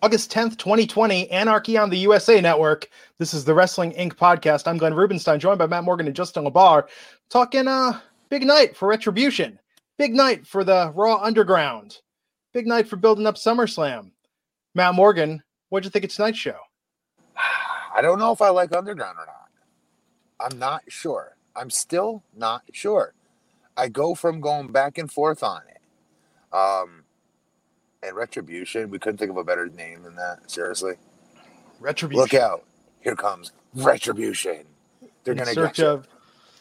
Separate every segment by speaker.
Speaker 1: August 10th, 2020, Anarchy on the USA Network. This is the Wrestling Inc. podcast. I'm Glenn Rubenstein, joined by Matt Morgan and Justin LaBar, talking uh big night for Retribution, big night for the Raw Underground, big night for building up SummerSlam. Matt Morgan, what'd you think of tonight's show?
Speaker 2: I don't know if I like Underground or not. I'm not sure. I'm still not sure. I go from going back and forth on it. Um, and Retribution, we couldn't think of a better name than that. Seriously.
Speaker 1: Retribution.
Speaker 2: Look out. Here comes Retribution. They're
Speaker 1: in
Speaker 2: going to
Speaker 1: search
Speaker 2: get you.
Speaker 1: of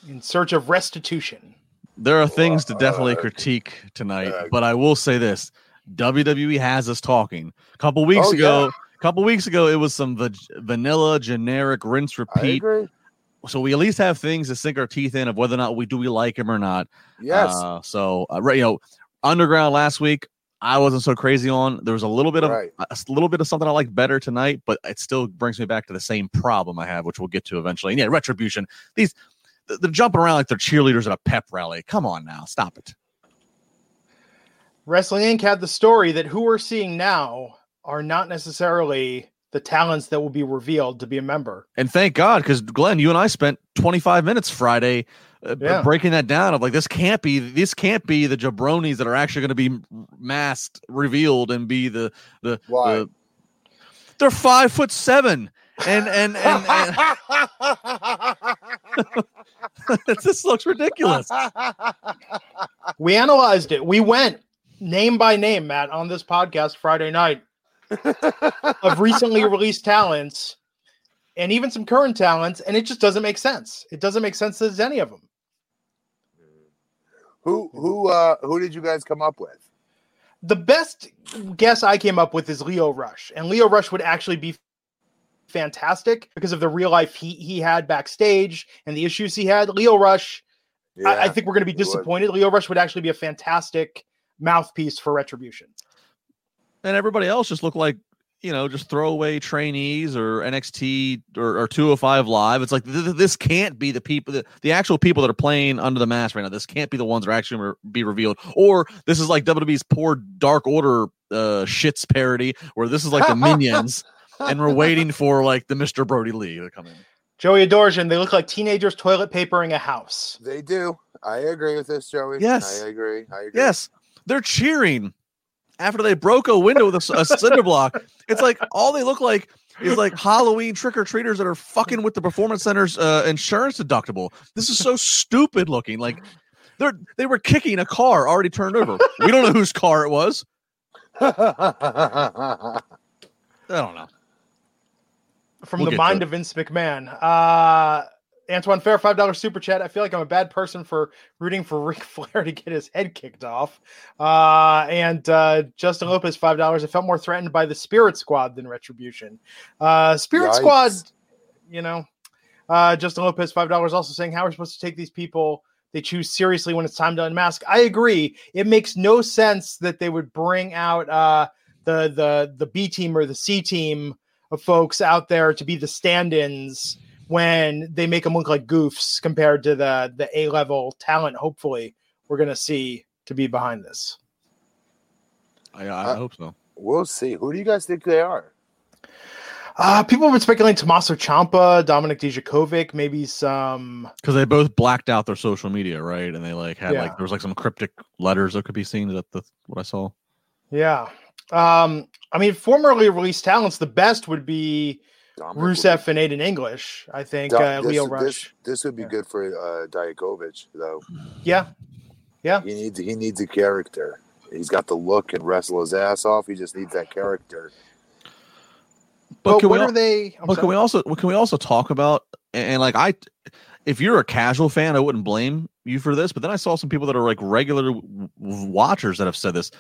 Speaker 1: in search of restitution.
Speaker 3: There are things to definitely
Speaker 2: Uh,
Speaker 3: critique tonight,
Speaker 2: uh,
Speaker 3: but I will say this: WWE has us talking. A couple weeks
Speaker 2: Oh,
Speaker 3: ago,
Speaker 2: yeah.
Speaker 3: a couple weeks ago, it was some va- vanilla, generic, rinse,
Speaker 2: I
Speaker 3: repeat.
Speaker 2: agree.
Speaker 3: So we at least have things to sink our teeth in of whether or not we do we like him or not.
Speaker 2: Yes.
Speaker 3: Uh, so uh, right, you know, Underground last week, I wasn't so crazy on. There was a little bit of
Speaker 2: Right.
Speaker 3: a little bit of something I like better tonight, but it still brings me back to the same problem I have, which we'll get to eventually. And yeah, retribution. These they're jumping around like they're cheerleaders at a pep rally. Come on now, stop it.
Speaker 1: Wrestling Inc. had the story that who we're seeing now are not necessarily the talents that will be revealed to be a member.
Speaker 3: And thank God, because Glenn, you and I spent 25 minutes Friday b- Uh,
Speaker 1: yeah.
Speaker 3: breaking that down. Of like, this can't be, this can't be the jabronis that are actually going to be masked, revealed, and be the the. The- they're five foot seven, and and and, and this looks ridiculous.
Speaker 1: We analyzed it. We went name by name, Matt, on this podcast Friday night of recently released talents and even some current talents, and it just doesn't make sense. It doesn't make sense that there's any of them.
Speaker 2: Who who uh who did you guys come up with?
Speaker 1: The best guess I came up with is Lio Rush, and Lio Rush would actually be fantastic because of the real life he he had backstage and the issues he had. Lio Rush, I, I think we're going to be
Speaker 2: he would.
Speaker 1: disappointed. Lio Rush would actually be a fantastic mouthpiece for Retribution.
Speaker 3: and everybody else just look like you know just throwaway trainees or NXT or, or 205 live. It's like th- th- this can't be the people that the actual people that are playing under the mask right now. This can't be the ones that are actually re- be revealed. Or this is like WWE's poor Dark Order uh shits parody where this is like the minions and we're waiting for like the Mr. Brodie Lee to come in.
Speaker 1: Joey Adorjan, they look like teenagers toilet papering a house.
Speaker 2: They do. I agree with this, Joey.
Speaker 3: Yes.
Speaker 2: I agree. I agree.
Speaker 3: Yes, they're cheering after they broke a window with a cinder block. It's like all they look like is like Halloween trick or treaters that are fucking with the performance center's uh, insurance deductible. This is so stupid looking. Like they're they were kicking a car already turned over. We don't know whose car it was. I don't know.
Speaker 1: From
Speaker 3: We'll
Speaker 1: the
Speaker 3: get to
Speaker 1: mind of Vince McMahon. Uh Antoine Fair, five dollar super chat. I feel like I'm a bad person for rooting for Ric Flair to get his head kicked off. Uh, and uh, Justin Lopez, five dollars. I felt more threatened by the Spirit Squad than Retribution. Uh, Spirit
Speaker 2: Yikes.
Speaker 1: Squad, you know. Uh, Justin Lopez, five dollars. Also saying how we're supposed to take these people they choose seriously when it's time to unmask. I agree. It makes no sense that they would bring out uh, the the the B team or the C team of folks out there to be the stand-ins when they make them look like goofs compared to the the A level talent. Hopefully, we're gonna see to be behind this.
Speaker 3: I, I
Speaker 2: Uh,
Speaker 3: hope so.
Speaker 2: we'll see. Who do you guys think they are?
Speaker 1: Uh, people have been speculating Tommaso Ciampa, Dominik Dijakovic, maybe some.
Speaker 3: Because they both blacked out their social media, right? And they like had
Speaker 1: Yeah.
Speaker 3: like there was like some cryptic letters that could be seen. Is that the what I saw?
Speaker 1: Yeah. Um, I mean, formerly released talents, the best would be
Speaker 2: Dominic would
Speaker 1: Rusev and Aiden English. I think
Speaker 2: Do-
Speaker 1: uh,
Speaker 2: this, Lio
Speaker 1: Rush.
Speaker 2: This, would be
Speaker 1: Yeah.
Speaker 2: good for uh, Dijakovic, though.
Speaker 1: Yeah. Yeah.
Speaker 2: He needs he needs a character. He's got the look and wrestle his ass off. He just needs that character.
Speaker 3: But,
Speaker 1: But
Speaker 3: can
Speaker 1: what
Speaker 3: we,
Speaker 1: are they? I'm
Speaker 3: but can we also what can we also talk about and, and like I if you're a casual fan, I wouldn't blame you for this, but then I saw some people that are like regular w- w- watchers that have said this.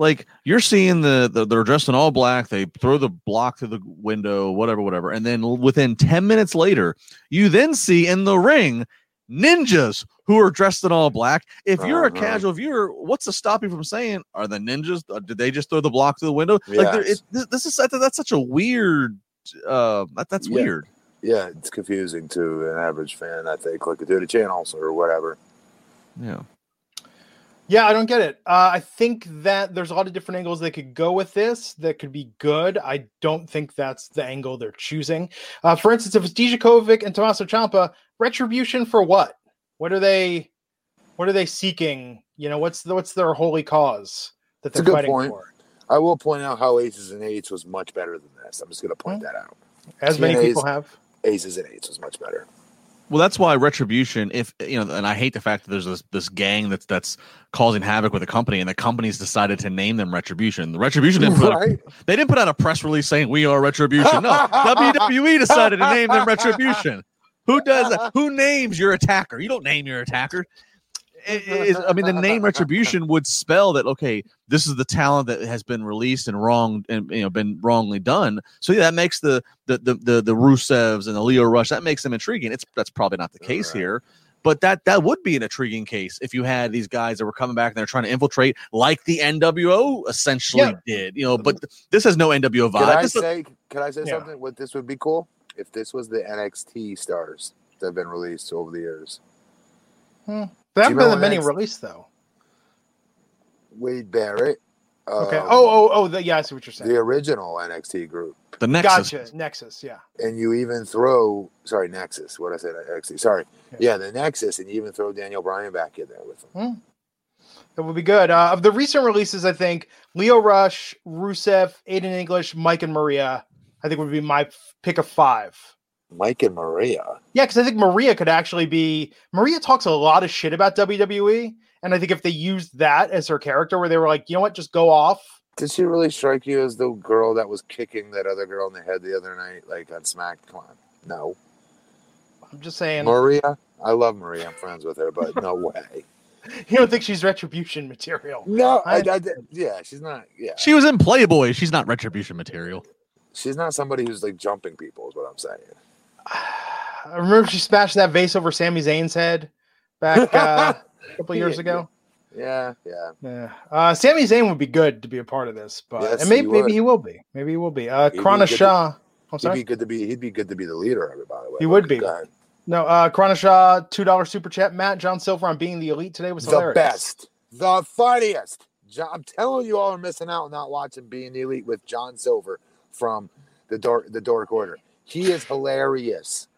Speaker 3: Like you're seeing the, the they're dressed in all black, they throw the block through the window, whatever, whatever, and then within 10 minutes later, you then see in the ring ninjas who are dressed in all black. If you're a
Speaker 2: Uh-huh.
Speaker 3: casual viewer, what's to stop you from saying, are the ninjas? uh, Did they just throw the block through the window? Like, it, this is that's such a weird. Uh, that, that's
Speaker 2: Yeah.
Speaker 3: weird.
Speaker 2: Yeah, it's confusing to an average fan. I think like through the channels or whatever.
Speaker 3: Yeah.
Speaker 1: Yeah, I don't get it. Uh, I think that there's a lot of different angles they could go with this that could be good. I don't think that's the angle they're choosing. Uh, for instance, if it's Dijakovic and Tommaso Ciampa, retribution for what? What are they? What are they seeking? You know, what's the, what's their holy cause that they're fighting
Speaker 2: point.
Speaker 1: for?
Speaker 2: I will point out how Aces and Eights was much better than this. I'm just going to point that out.
Speaker 1: As many people have.
Speaker 2: Aces and Eights was much better.
Speaker 3: Well, that's why retribution. If you know, and I hate the fact that there's this this gang that's that's causing havoc with the company, and the company's decided to name them Retribution. The Retribution didn't put out, they didn't put out a press release saying we are Retribution. No, WWE decided to name them Retribution. Who does that? Who names your attacker? You don't name your attacker. It- it- I mean, the name Retribution would spell that okay, this is the talent that has been released and wrong and you know been wrongly done. So yeah, that makes the the the the, the Rusevs and the Lio Rush that makes them intriguing. It's that's probably not the case
Speaker 2: Right.
Speaker 3: here. But that that would be an intriguing case if you had these guys that were coming back and they're trying to infiltrate, like the NWO essentially
Speaker 1: Yeah.
Speaker 3: did. You know, but this has no NWO
Speaker 2: Could
Speaker 3: vibe.
Speaker 2: I
Speaker 3: This is-
Speaker 2: say? Could I say
Speaker 1: Yeah.
Speaker 2: something? What this would be cool if this was the NXT stars that have been released over the years.
Speaker 1: There haven't been that many
Speaker 2: next-
Speaker 1: released though.
Speaker 2: Wade Barrett.
Speaker 1: Okay.
Speaker 2: um,
Speaker 1: oh, oh, oh. The, yeah, I see what you're saying.
Speaker 2: the original NXT group,
Speaker 3: the Nexus.
Speaker 1: Gotcha. Nexus. Yeah.
Speaker 2: and you even throw sorry Nexus. What I said NXT. Sorry,
Speaker 1: Yeah.
Speaker 2: yeah, the Nexus, and you even throw Daniel Bryan back in there with him.
Speaker 1: That would be good. Uh, of the recent releases, I think Lio Rush, Rusev, Aiden English, Mike, and Maria. I think would be my pick of five.
Speaker 2: Mike and Maria.
Speaker 1: Yeah, because I think Maria could actually be. Maria talks a lot of shit about WWE, and I think if they used that as her character, where they were like, you know what, just go off.
Speaker 2: Did she really strike you as the girl that was kicking that other girl in the head the other night, like on Smack? Come on, no.
Speaker 1: I'm just saying.
Speaker 2: Maria, I love Maria. I'm friends with her, but no way.
Speaker 1: You don't think she's retribution material?
Speaker 2: No, I,
Speaker 1: I-
Speaker 2: I, yeah, she's not. Yeah,
Speaker 3: She was in Playboy. She's not retribution material.
Speaker 2: she's not somebody who's like jumping people. Is what I'm saying.
Speaker 1: I remember she smashed that vase over Sami Zayn's head back uh, a couple years ago.
Speaker 2: Yeah, yeah.
Speaker 1: Yeah, uh, Sami Zayn would be good to be a part of this, but
Speaker 2: Yes,
Speaker 1: and maybe
Speaker 2: he
Speaker 1: maybe he will be. Maybe he will be. Uh,
Speaker 2: He'd be
Speaker 1: Krana
Speaker 2: to-
Speaker 1: Shah. I'm
Speaker 2: He'd
Speaker 1: sorry.
Speaker 2: be good to be. He'd be good to be the leader of it. By the way,
Speaker 1: He would be.
Speaker 2: Go ahead.
Speaker 1: No, uh, Krana Shah, two dollar super chat. Matt John Silver on being the elite today was
Speaker 2: The best, the funniest. John, I'm telling you, all are missing out not watching Being the Elite with John Silver from the Dork, the Dork Order. He is hilarious.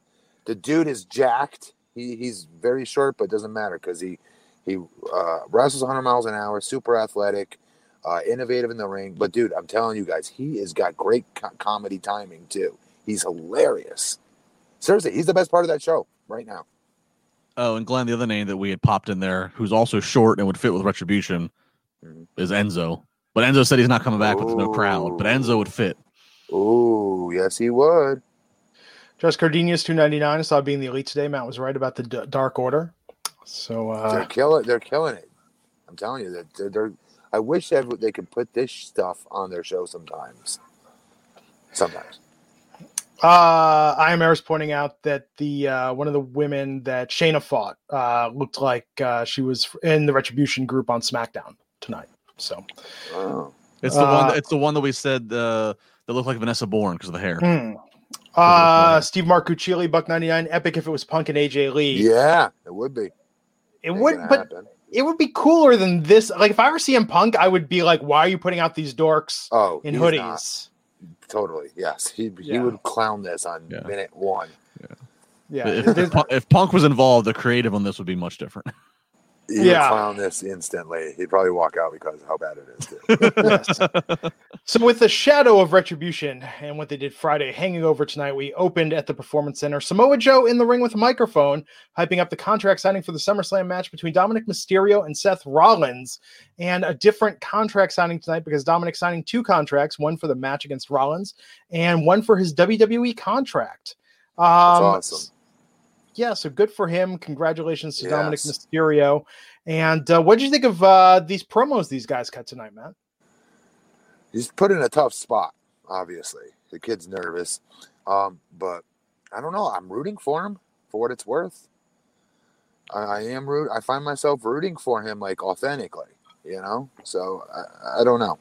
Speaker 2: The dude is jacked. He, he's very short, but it doesn't matter because he he uh, wrestles 100 miles an hour, super athletic, uh, innovative in the ring. But dude, I'm telling you guys, he has got great co- comedy timing too. He's hilarious. Seriously, he's the best part of that show right now.
Speaker 3: Oh, and Glenn, the other name that we had popped in there, who's also short and would fit with retribution,
Speaker 2: Mhm.
Speaker 3: is Enzo. But Enzo said he's not coming back with no crowd. But Enzo would fit.
Speaker 2: Oh, yes, he would.
Speaker 1: Just Cardenius two ninety nine. I saw being the elite today. Matt was right about the D- Dark Order. So uh,
Speaker 2: they're
Speaker 1: uh,
Speaker 2: killing. They're killing it. I'm telling you that they're. they're I wish they, would- they could put this stuff on their show sometimes. Sometimes.
Speaker 1: uh, IMR is pointing out that the uh, one of the women that Shayna fought uh, looked like uh, she was in the Retribution group on SmackDown tonight. So
Speaker 2: Oh.
Speaker 3: It's the one.
Speaker 1: Uh,
Speaker 3: That, it's the one that we said uh, that looked like Vanessa Borne because of the hair.
Speaker 1: Hmm. Uh, Steve Marcucci, Buck ninety nine. Epic if it was Punk and AJ Lee.
Speaker 2: Yeah, it would be.
Speaker 1: it
Speaker 2: Ain't
Speaker 1: would,
Speaker 2: gonna
Speaker 1: but
Speaker 2: happen.
Speaker 1: it would be cooler than this. Like if I were CM Punk, I would be like, "Why are you putting out these dorks
Speaker 2: Oh,
Speaker 1: in hoodies?"
Speaker 2: not. Totally. Yes, he he would clown this on
Speaker 3: Yeah.
Speaker 2: minute one.
Speaker 1: Yeah,
Speaker 3: If, if, Punk- if Punk was involved, the creative on this would be much different.
Speaker 2: You
Speaker 1: Yeah.
Speaker 2: clown this instantly. He'd probably walk out because of how bad it is. Too.
Speaker 1: So, with the shadow of retribution and what they did Friday hanging over tonight, we opened at the Performance Center. Samoa Joe in the ring with a microphone, hyping up the contract signing for the SummerSlam match between Dominik Mysterio and Seth Rollins, and a different contract signing tonight because Dominic signing two contracts one for the match against Rollins and one for his WWE contract. Um,
Speaker 2: That's awesome.
Speaker 1: Yeah, so good for him. Congratulations to
Speaker 2: Dominik
Speaker 1: Mysterio. And uh, what did you think of uh, these promos these guys cut tonight, Matt?
Speaker 2: He's put in a tough spot. Obviously, the kid's nervous, um, but I don't know. I'm rooting for him for what it's worth. I, I am root. I find myself rooting for him like authentically. You know, so I, I don't know.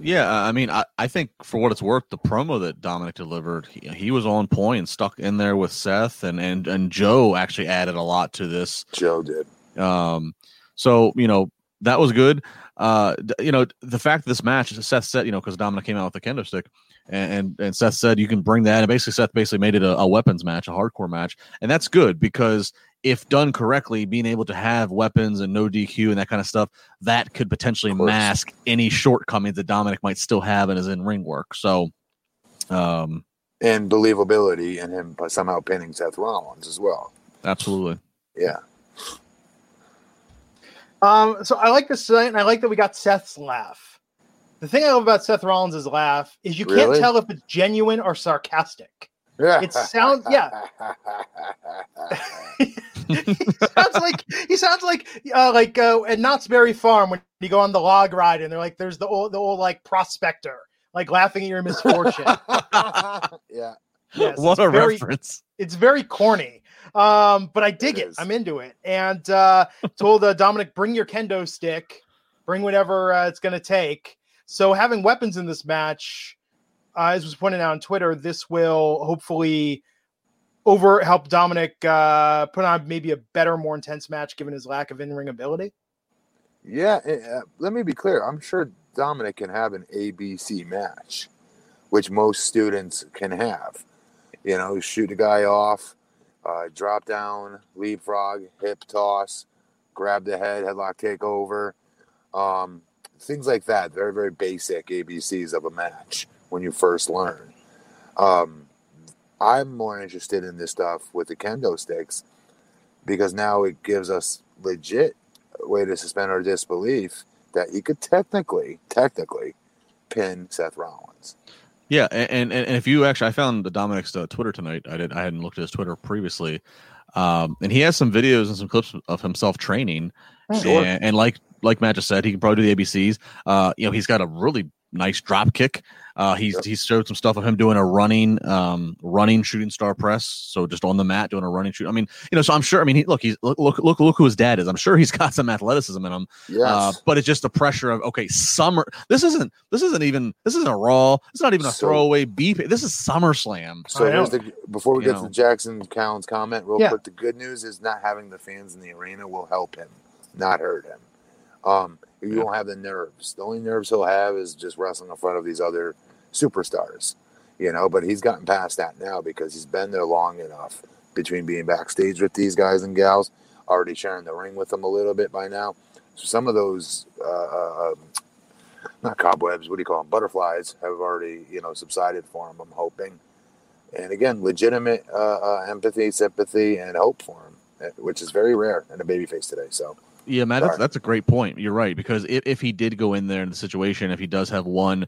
Speaker 3: Yeah, I mean, I, I think for what it's worth, the promo that Dominic delivered, he, he was on point and stuck in there with Seth, and and and Joe actually added a lot to this.
Speaker 2: Joe did.
Speaker 3: Um, so you know that was good. Uh, you know the fact that this match, Seth said, you know, because Dominic came out with the kendo stick, and, and and Seth said you can bring that, and basically Seth basically made it a, a weapons match, a hardcore match, and that's good because if done correctly, being able to have weapons and no DQ and that kind of stuff, that could potentially mask any shortcomings that Dominic might still have in his in ring work. So, um,
Speaker 2: And believability in him by somehow pinning Seth Rollins as well.
Speaker 3: absolutely.
Speaker 2: Yeah.
Speaker 1: Um, so I like this tonight, and I like that we got Seth's laugh. The thing I love about Seth Rollins' laugh is you can't
Speaker 2: Really?
Speaker 1: tell if it's genuine or sarcastic.
Speaker 2: Yeah.
Speaker 1: It sounds yeah. he sounds like he sounds like uh, like uh, at Knott's Berry Farm when you go on the log ride, and they're like, "There's the old the old like prospector." Like laughing at your misfortune.
Speaker 2: yeah.
Speaker 1: Yes,
Speaker 3: what
Speaker 1: it's
Speaker 3: a
Speaker 1: very-
Speaker 3: reference!
Speaker 1: it's very corny um but i dig
Speaker 2: It
Speaker 1: it,
Speaker 2: is.
Speaker 1: i'm into it and uh told uh, dominic bring your kendo stick bring whatever uh, it's going to take so having weapons in this match uh, as was pointed out on twitter this will hopefully over help dominic uh put on maybe a better more intense match given his lack of in-ring ability
Speaker 2: Yeah, uh, let me be clear. I'm sure Dominic can have an ABC match, which most students can have. You know, shoot a guy off, uh, drop down, leapfrog, hip toss, grab the head, headlock takeover, um, things like that. Very, very basic ABCs of a match when you first learn. Um, I'm more interested in this stuff with the kendo sticks because now it gives us legit way to suspend our disbelief that you could technically, technically pin Seth Rollins.
Speaker 3: Yeah, and, and and if you actually, I found the Dominic's uh, Twitter tonight. I did. I hadn't looked at his Twitter previously, um, and he has some videos and some clips of himself training.
Speaker 2: Sure.
Speaker 3: And, and like like Matt just said, he can probably do the ABCs. Uh, you know, he's got a really nice drop kick. Uh, he's
Speaker 2: Yep.
Speaker 3: he's showed some stuff of him doing a running um running shooting star press. So just on the mat doing a running shoot. I mean, you know, so I'm sure. I mean, he, look, he's look look look look who his dad is. I'm sure he's got some athleticism in him.
Speaker 2: Yes.
Speaker 3: Uh, but it's just the pressure of okay, summer. This isn't. This isn't even. This isn't a Raw. It's not even a
Speaker 2: So-
Speaker 3: throwaway beef. This is SummerSlam.
Speaker 2: so here's the before we
Speaker 3: You
Speaker 2: get
Speaker 3: know.
Speaker 2: to Jackson Cowan's comment real
Speaker 1: Yeah.
Speaker 2: quick. The good news is not having the fans in the arena will help him, not hurt him. Um, you
Speaker 3: Yeah.
Speaker 2: won't have the nerves. The only nerves he'll have is just wrestling in front of these other superstars, you know. But he's gotten past that now because he's been there long enough between being backstage with these guys and gals, already sharing the ring with them a little bit by now. So some of those, uh, uh, um, not cobwebs, what do you call them? Butterflies have already, you know, subsided for him. I'm hoping, and again, legitimate uh, uh, empathy, sympathy, and hope for him, eh, which is very rare in a babyface today. So
Speaker 3: Yeah, Matt, that's, that's a great point. You're right because if, if he did go in there in the situation, if he does have one,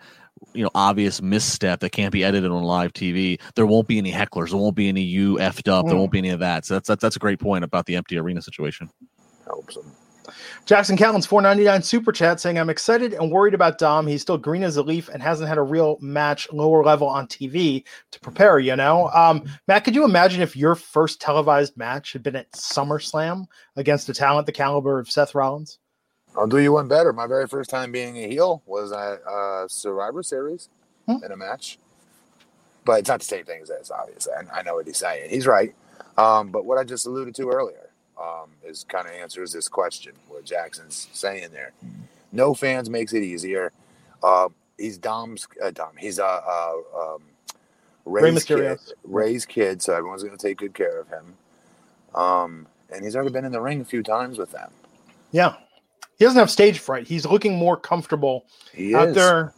Speaker 3: you know, obvious misstep that can't be edited on live TV, there won't be any hecklers. There won't be any you effed up. There
Speaker 1: Mm.
Speaker 3: won't be any of that. So that's that's, that's a great point about the empty arena situation.
Speaker 2: helps him.
Speaker 1: Jackson Callan's 499 super chat saying, I'm excited and worried about Dom. He's still green as a leaf and hasn't had a real match lower level on TV to prepare, you know? Um, Matt, could you imagine if your first televised match had been at SummerSlam against a talent the caliber of Seth Rollins?
Speaker 2: I'll do you one better. My very first time being a heel was at uh, Survivor Series
Speaker 1: Hmm.
Speaker 2: in a match, but it's not the same thing as this. Obviously, I, I know what he's saying. He's right. Um, but what I just alluded to earlier um, is kind of answers this question. What Jackson's saying there. No fans makes it easier. Uh, he's Dom's uh, Dom. He's uh, uh, um, Rey's kid.
Speaker 1: Mysterio.
Speaker 2: Rey's kid. So everyone's going to take good care of him. Um, and he's already been in the ring a few times with them.
Speaker 1: Yeah. He doesn't have stage fright. He's looking more comfortable
Speaker 2: He
Speaker 1: out
Speaker 2: is.
Speaker 1: there.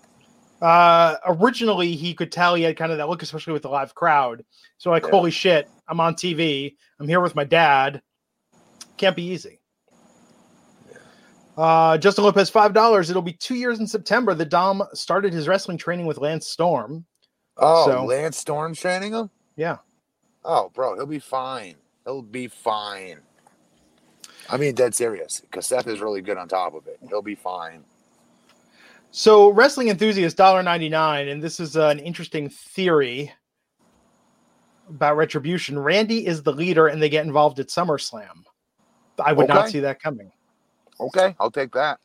Speaker 1: Uh, originally, he could tell he had kind of that look, especially with the live crowd. So, like,
Speaker 2: Yeah.
Speaker 1: holy shit, I'm on TV. I'm here with my dad. Can't be easy. Uh, Justin Lopez, five dollars. It'll be two years in September. The Dom started his wrestling training with Lance Storm.
Speaker 2: Oh,
Speaker 1: So-
Speaker 2: Lance Storm training him.
Speaker 1: Yeah,
Speaker 2: Oh, bro, he'll be fine. He'll be fine. I mean, dead serious, because Seth is really good on top of it. He'll be fine.
Speaker 1: So, wrestling enthusiast, $1.99, and this is an interesting theory about retribution. Randy is the leader, and they get involved at SummerSlam. I would not see that coming.
Speaker 2: Okay, I'll take that.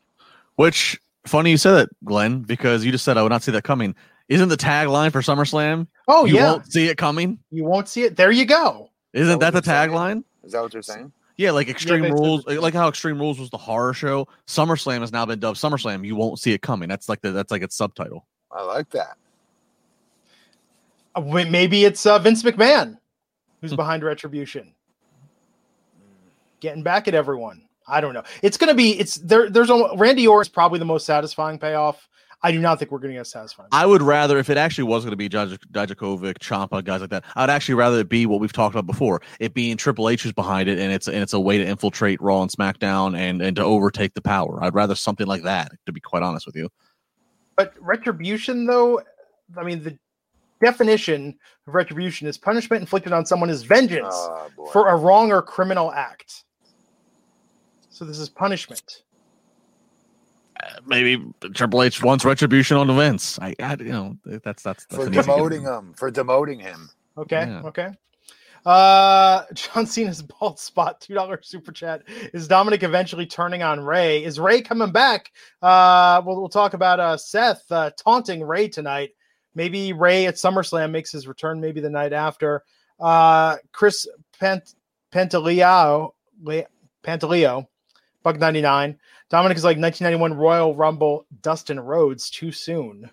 Speaker 3: Which funny you said that, Glenn, because you just said I would not see that coming. Isn't the tagline for SummerSlam?
Speaker 1: Oh
Speaker 3: you
Speaker 1: yeah,
Speaker 3: won't see it coming.
Speaker 1: you won't see it. There you go.
Speaker 3: Isn't
Speaker 2: that
Speaker 3: that the
Speaker 2: what you're saying?
Speaker 3: tagline?
Speaker 2: Is that what you're saying?
Speaker 3: Yeah, like Extreme
Speaker 1: they said
Speaker 3: Rules,
Speaker 1: the-
Speaker 3: like how Extreme Rules was the horror show. SummerSlam has now been dubbed SummerSlam. You won't see it coming. That's like the that's like its subtitle.
Speaker 2: I like that.
Speaker 1: Uh, Maybe it's uh, Vince McMahon who's
Speaker 3: Hmm.
Speaker 1: behind retribution, getting back at everyone. I don't know. It's gonna be. It's there. There's almost, Randy Orton is probably the most satisfying payoff. I do not think we're gonna get satisfying.
Speaker 3: I would rather if it actually was going to be Dij- Dijakovic, Ciampa, guys like that. I'd actually rather it be what we've talked about before. It being Triple H who's behind it, and it's and it's a way to infiltrate Raw and SmackDown and and to overtake the power. I'd rather something like that. To be quite honest with you,
Speaker 1: But retribution, though, I mean, the definition of retribution is punishment inflicted on someone is vengeance
Speaker 2: Oh,
Speaker 1: for a wrong or criminal act. So this is punishment.
Speaker 3: maybe Triple H wants retribution on Vince. I, I you know that's that's, that's
Speaker 2: for demoting him. For demoting him.
Speaker 1: Okay.
Speaker 3: Yeah.
Speaker 1: Okay. Uh, John Cena's bald spot, two dollar super chat. Is Dominic eventually turning on Rey? Is Rey coming back? Uh, we'll, we'll talk about uh Seth uh, taunting Rey tonight. Maybe Rey at SummerSlam makes his return. Maybe the night after. Uh, Chris Pant- Pantaleo, Le- Pantaleo, buck ninety nine. Dominic is like 1991 Royal Rumble. Dustin Rhodes too soon.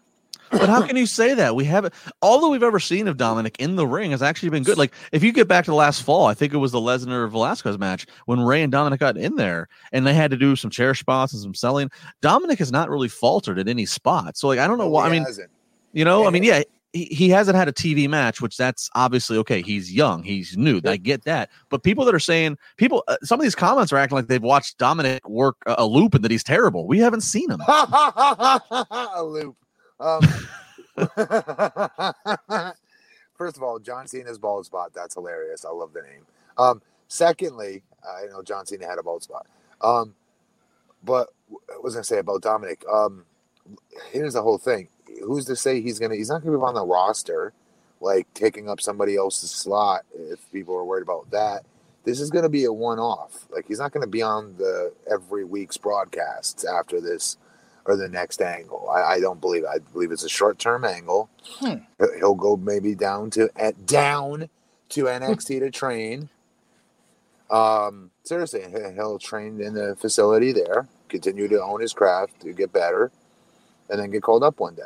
Speaker 3: But how can you say that? We haven't all that we've ever seen of Dominic in the ring has actually been good. Like if you get back to the last fall, I think it was the Lesnar Velasquez match when Rey and Dominic got in there and they had to do some chair spots and some selling. Dominic has not really faltered at any spot. So like I don't know
Speaker 2: No,
Speaker 3: why. I mean,
Speaker 2: hasn't.
Speaker 3: you know, I mean, yeah, he, hasn't had a TV match, which that's obviously okay. He's young, he's new. I get that. But people that are saying people, uh, some of these comments are acting like they've watched Dominic work a, a loop and that he's terrible. We haven't seen him.
Speaker 2: a loop. Um, first of all, John Cena's bald spot. That's hilarious. I love the name. Um, secondly, I know John Cena had a bald spot. Um, but what was I gonna say about Dominic? Um, here's the whole thing. Who's to say he's gonna? He's not gonna be on the roster, like taking up somebody else's slot. If people are worried about that, this is gonna be a one-off. Like he's not gonna be on the every week's broadcasts after this or the next angle. I, I don't believe. It. I believe it's a short-term angle.
Speaker 1: Hmm.
Speaker 2: He'll- He'll go maybe down to at down to NXT to train. Um, seriously, he'll train in the facility there, continue to own his craft to get better, and then get called up one day.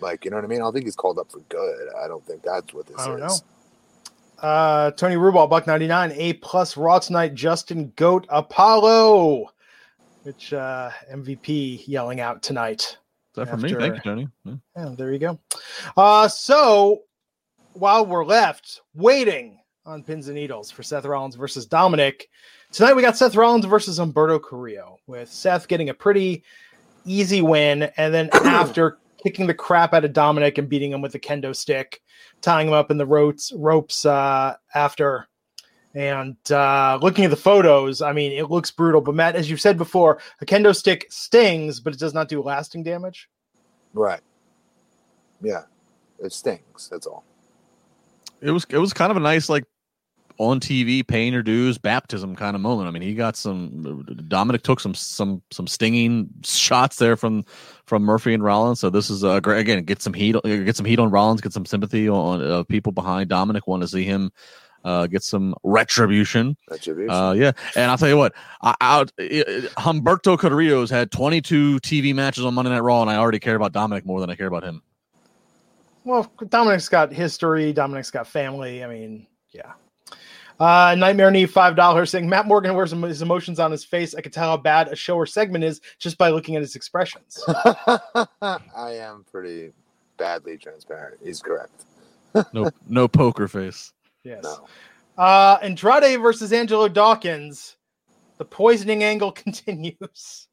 Speaker 2: Like you know what I mean? I don't think he's called up for good. I don't think that's what this
Speaker 1: I don't
Speaker 2: is.
Speaker 1: Uh, Tony Rubal, buck 99, A plus Raw tonight, Justin Goat Apollo, which uh, MVP yelling out tonight.
Speaker 3: Is that for me? Thank you, Tony. Yeah.
Speaker 1: Yeah, there you go. Uh, so while we're left waiting on pins and needles for Seth Rollins versus Dominic, tonight we got Seth Rollins versus Humberto Carrillo, with Seth getting a pretty easy win, and then after kicking the crap out of Dominic and beating him with a kendo stick, tying him up in the ropes ropes uh, after. And uh, looking at the photos, I mean, it looks brutal. But Matt, as you've said before, a kendo stick stings, but it does not do lasting damage.
Speaker 2: Right? Yeah, it stings. That's all.
Speaker 3: it was it was kind of a nice like on TV paying your dues baptism kind of moment. I mean, he got some Dominic took some some some stinging shots there from from Murphy and Rollins. So this is uh, great again. Get some heat get some heat on Rollins. Get some sympathy on uh, people behind Dominic. Want to see him uh, get some retribution.
Speaker 2: Retribution.
Speaker 3: Uh, yeah, and I'll tell you what, I, out Humberto Carrillo's had 22 TV matches on Monday Night Raw, and I already care about Dominic more than I care about him.
Speaker 1: Well, Dominic's got history. Dominic's got family. I mean, yeah. Uh, Nightmare Knee five dollars saying Matt Morgan wears his emotions on his face. I can tell how bad a show or segment is just by looking at his expressions.
Speaker 2: I am pretty badly transparent. He's correct.
Speaker 3: No, no poker face.
Speaker 1: Yes.
Speaker 2: No.
Speaker 1: Uh, Andrade versus Angelo Dawkins. The poisoning angle continues.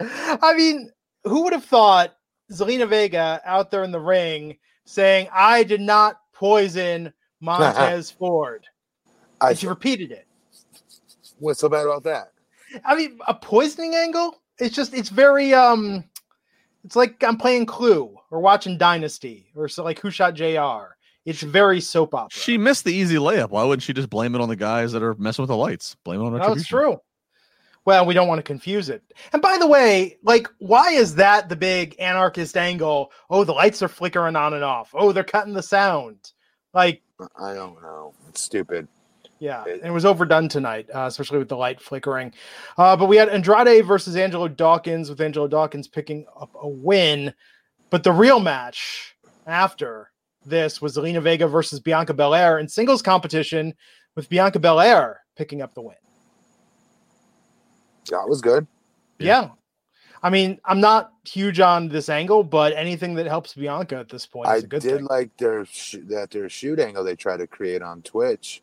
Speaker 1: I mean, who would have thought Zelina Vega out there in the ring saying, I did not poison Montez Ford?
Speaker 2: I,
Speaker 1: And she repeated it.
Speaker 2: what's so bad about that?
Speaker 1: I mean, a poisoning angle? It's just, it's very, um, it's like I'm playing Clue or watching Dynasty or so like Who Shot JR. It's very soap opera.
Speaker 3: She missed the easy layup. Why wouldn't she just blame it on the guys that are messing with the lights? Blame it on
Speaker 1: No,
Speaker 3: retribution.
Speaker 1: it's true. Well, we don't want to confuse it. And by the way, like, why is that the big anarchist angle? Oh, the lights are flickering on and off. Oh, they're cutting the sound. Like,
Speaker 2: I don't know. It's stupid.
Speaker 1: Yeah,
Speaker 2: It-
Speaker 1: and it was overdone tonight, uh, especially with the light flickering. Uh, but we had Andrade versus Angelo Dawkins, with Angelo Dawkins picking up a win. But the real match after this was Zelina Vega versus Bianca Belair in singles competition, with Bianca Belair picking up the win.
Speaker 2: That was good.
Speaker 3: Yeah.
Speaker 1: Yeah. I mean, I'm not huge on this angle, but anything that helps Bianca at this point
Speaker 2: I
Speaker 1: is a good
Speaker 2: did
Speaker 1: thing.
Speaker 2: like their sh- that their shoot angle they tried to create on Twitch.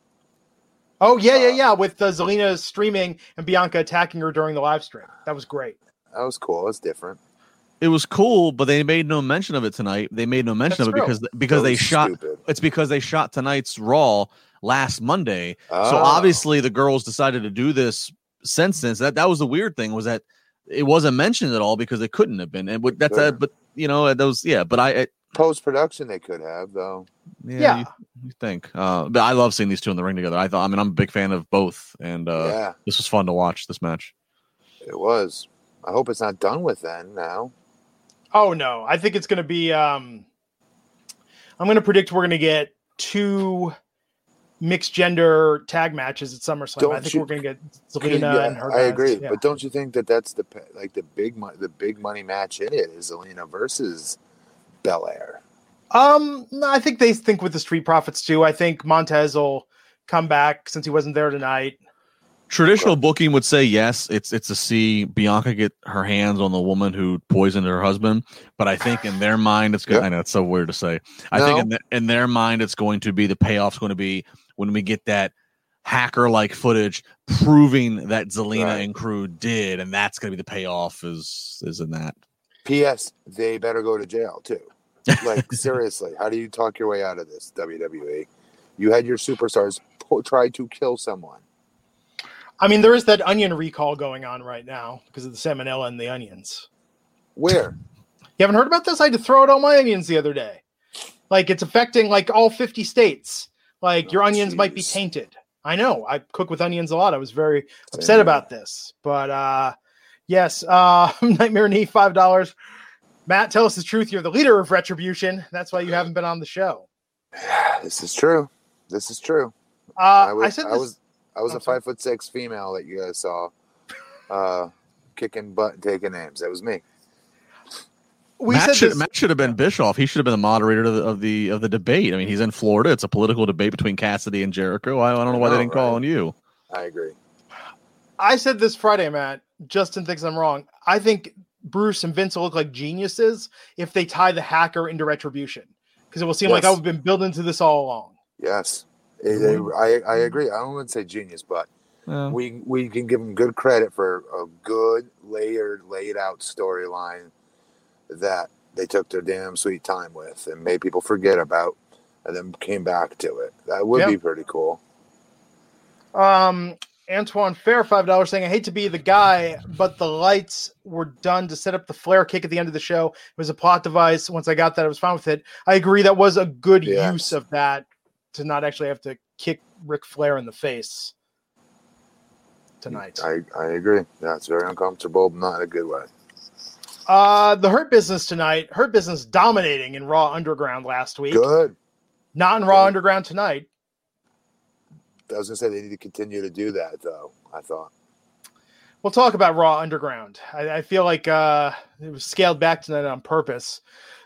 Speaker 1: Oh, yeah, yeah,
Speaker 2: uh,
Speaker 1: yeah. With uh, Zelina streaming and Bianca attacking her during the live stream. That was great.
Speaker 2: That was cool. It's different.
Speaker 3: It was cool, but they made no mention of it tonight. They made no mention
Speaker 1: That's
Speaker 3: of it
Speaker 1: true.
Speaker 3: because because they shot.
Speaker 2: stupid.
Speaker 3: It's because they shot tonight's Raw last Monday. So
Speaker 2: Oh.
Speaker 3: obviously the girls decided to do this since since that that was the weird thing was that it wasn't mentioned at all because it couldn't have been. And what- that's
Speaker 2: Sure.
Speaker 3: uh, but you know those yeah. But I, I
Speaker 2: post production they could have though.
Speaker 3: yeah,
Speaker 1: Yeah.
Speaker 3: You, you think. Uh, but I love seeing these two in the ring together. I thought I mean I'm a big fan of both, and uh,
Speaker 2: yeah,
Speaker 3: this was fun to watch this match.
Speaker 2: it was. I hope it's not done with then now.
Speaker 1: Oh, no. I think it's going to be. um I'm going to predict we're going to get two mixed gender tag matches at SummerSlam. I
Speaker 2: Don't
Speaker 1: think
Speaker 2: you-
Speaker 1: we're going to get Zelina
Speaker 2: Yeah,
Speaker 1: and her.
Speaker 2: I
Speaker 1: guys.
Speaker 2: agree,
Speaker 1: Yeah.
Speaker 2: but don't you think that that's the like the big mo- the big money match in it is Zelina versus Belair?
Speaker 1: Um, no, I think they think with the Street Profits too. I think Montez will come back since he wasn't there tonight.
Speaker 3: Traditional booking would say yes. It's it's to see Bianca get her hands on the woman who poisoned her husband, but I think in their mind it's good.
Speaker 2: Yep.
Speaker 3: I know it's so weird to say. I
Speaker 2: No.
Speaker 3: think in, the, in their mind it's going to be the payoff's going to be when we get that hacker like footage proving that Zelina
Speaker 2: Right.
Speaker 3: and crew did, and that's going to be the payoff. Is is in that.
Speaker 2: P.S. They better go to jail too. Like seriously, how do you talk your way out of this WWE? You had your superstars po- try to kill someone.
Speaker 1: I mean, there is that onion recall going on right now because of the salmonella and the onions.
Speaker 2: Where?
Speaker 1: You haven't heard about this? I had to throw out all my onions the other day. Like it's affecting like all 50 states. Like your
Speaker 2: Oh,
Speaker 1: onions might be tainted. I know. I cook with onions a lot. I was very
Speaker 2: Same
Speaker 1: upset about this. But uh yes, uh Nightmare Knee, five dollars. Matt, tell us the truth. You're the leader of retribution. That's why you haven't been on the show.
Speaker 2: This is true. This is true.
Speaker 1: Uh
Speaker 2: I
Speaker 1: I,
Speaker 2: was,
Speaker 1: said
Speaker 2: I
Speaker 1: this.
Speaker 2: was, I was
Speaker 1: I'm
Speaker 2: a
Speaker 1: sorry.
Speaker 2: five foot six female that you guys saw, uh, kicking butt, and taking names. That was me.
Speaker 1: we
Speaker 3: Matt
Speaker 1: said
Speaker 3: should,
Speaker 1: this.
Speaker 3: Matt should have been Bischoff. He should have been the moderator of the, of the of the debate. I mean, he's in Florida. It's a political debate between Cassidy and Jericho. I, I don't know why they didn't call on you.
Speaker 2: I agree.
Speaker 1: I said this Friday, Matt. Justin thinks I'm wrong. I think Bruce and Vince will look like geniuses if they tie the hacker into retribution. Because it will seem like I've been building to this all along.
Speaker 2: Yes, It- it- I, I agree. I wouldn't say genius, but
Speaker 3: Yeah.
Speaker 2: we we can give them good credit for a good layered, laid out storyline that they took their damn sweet time with and made people forget about, and then came back to it. That would
Speaker 1: Yeah.
Speaker 2: be pretty cool.
Speaker 1: Um, Antoine Fair, five dollars, saying, "I hate to be the guy, but the lights were done to set up the flare kick at the end of the show. It was a plot device. Once I got that, I was fine with it. I agree. That was a good
Speaker 2: Yes.
Speaker 1: use of that to not actually have to kick Ric Flair in the face tonight.
Speaker 2: I, I agree. That's very uncomfortable, but not in a good way.
Speaker 1: Uh, the Hurt Business tonight. Hurt Business dominating in Raw Underground last week.
Speaker 2: Good.
Speaker 1: Not in Raw
Speaker 2: Good.
Speaker 1: Underground tonight.
Speaker 2: I was gonna say they need to continue to do that, though. I thought.
Speaker 1: We'll talk about Raw Underground. I, I feel like uh, it was scaled back tonight on purpose.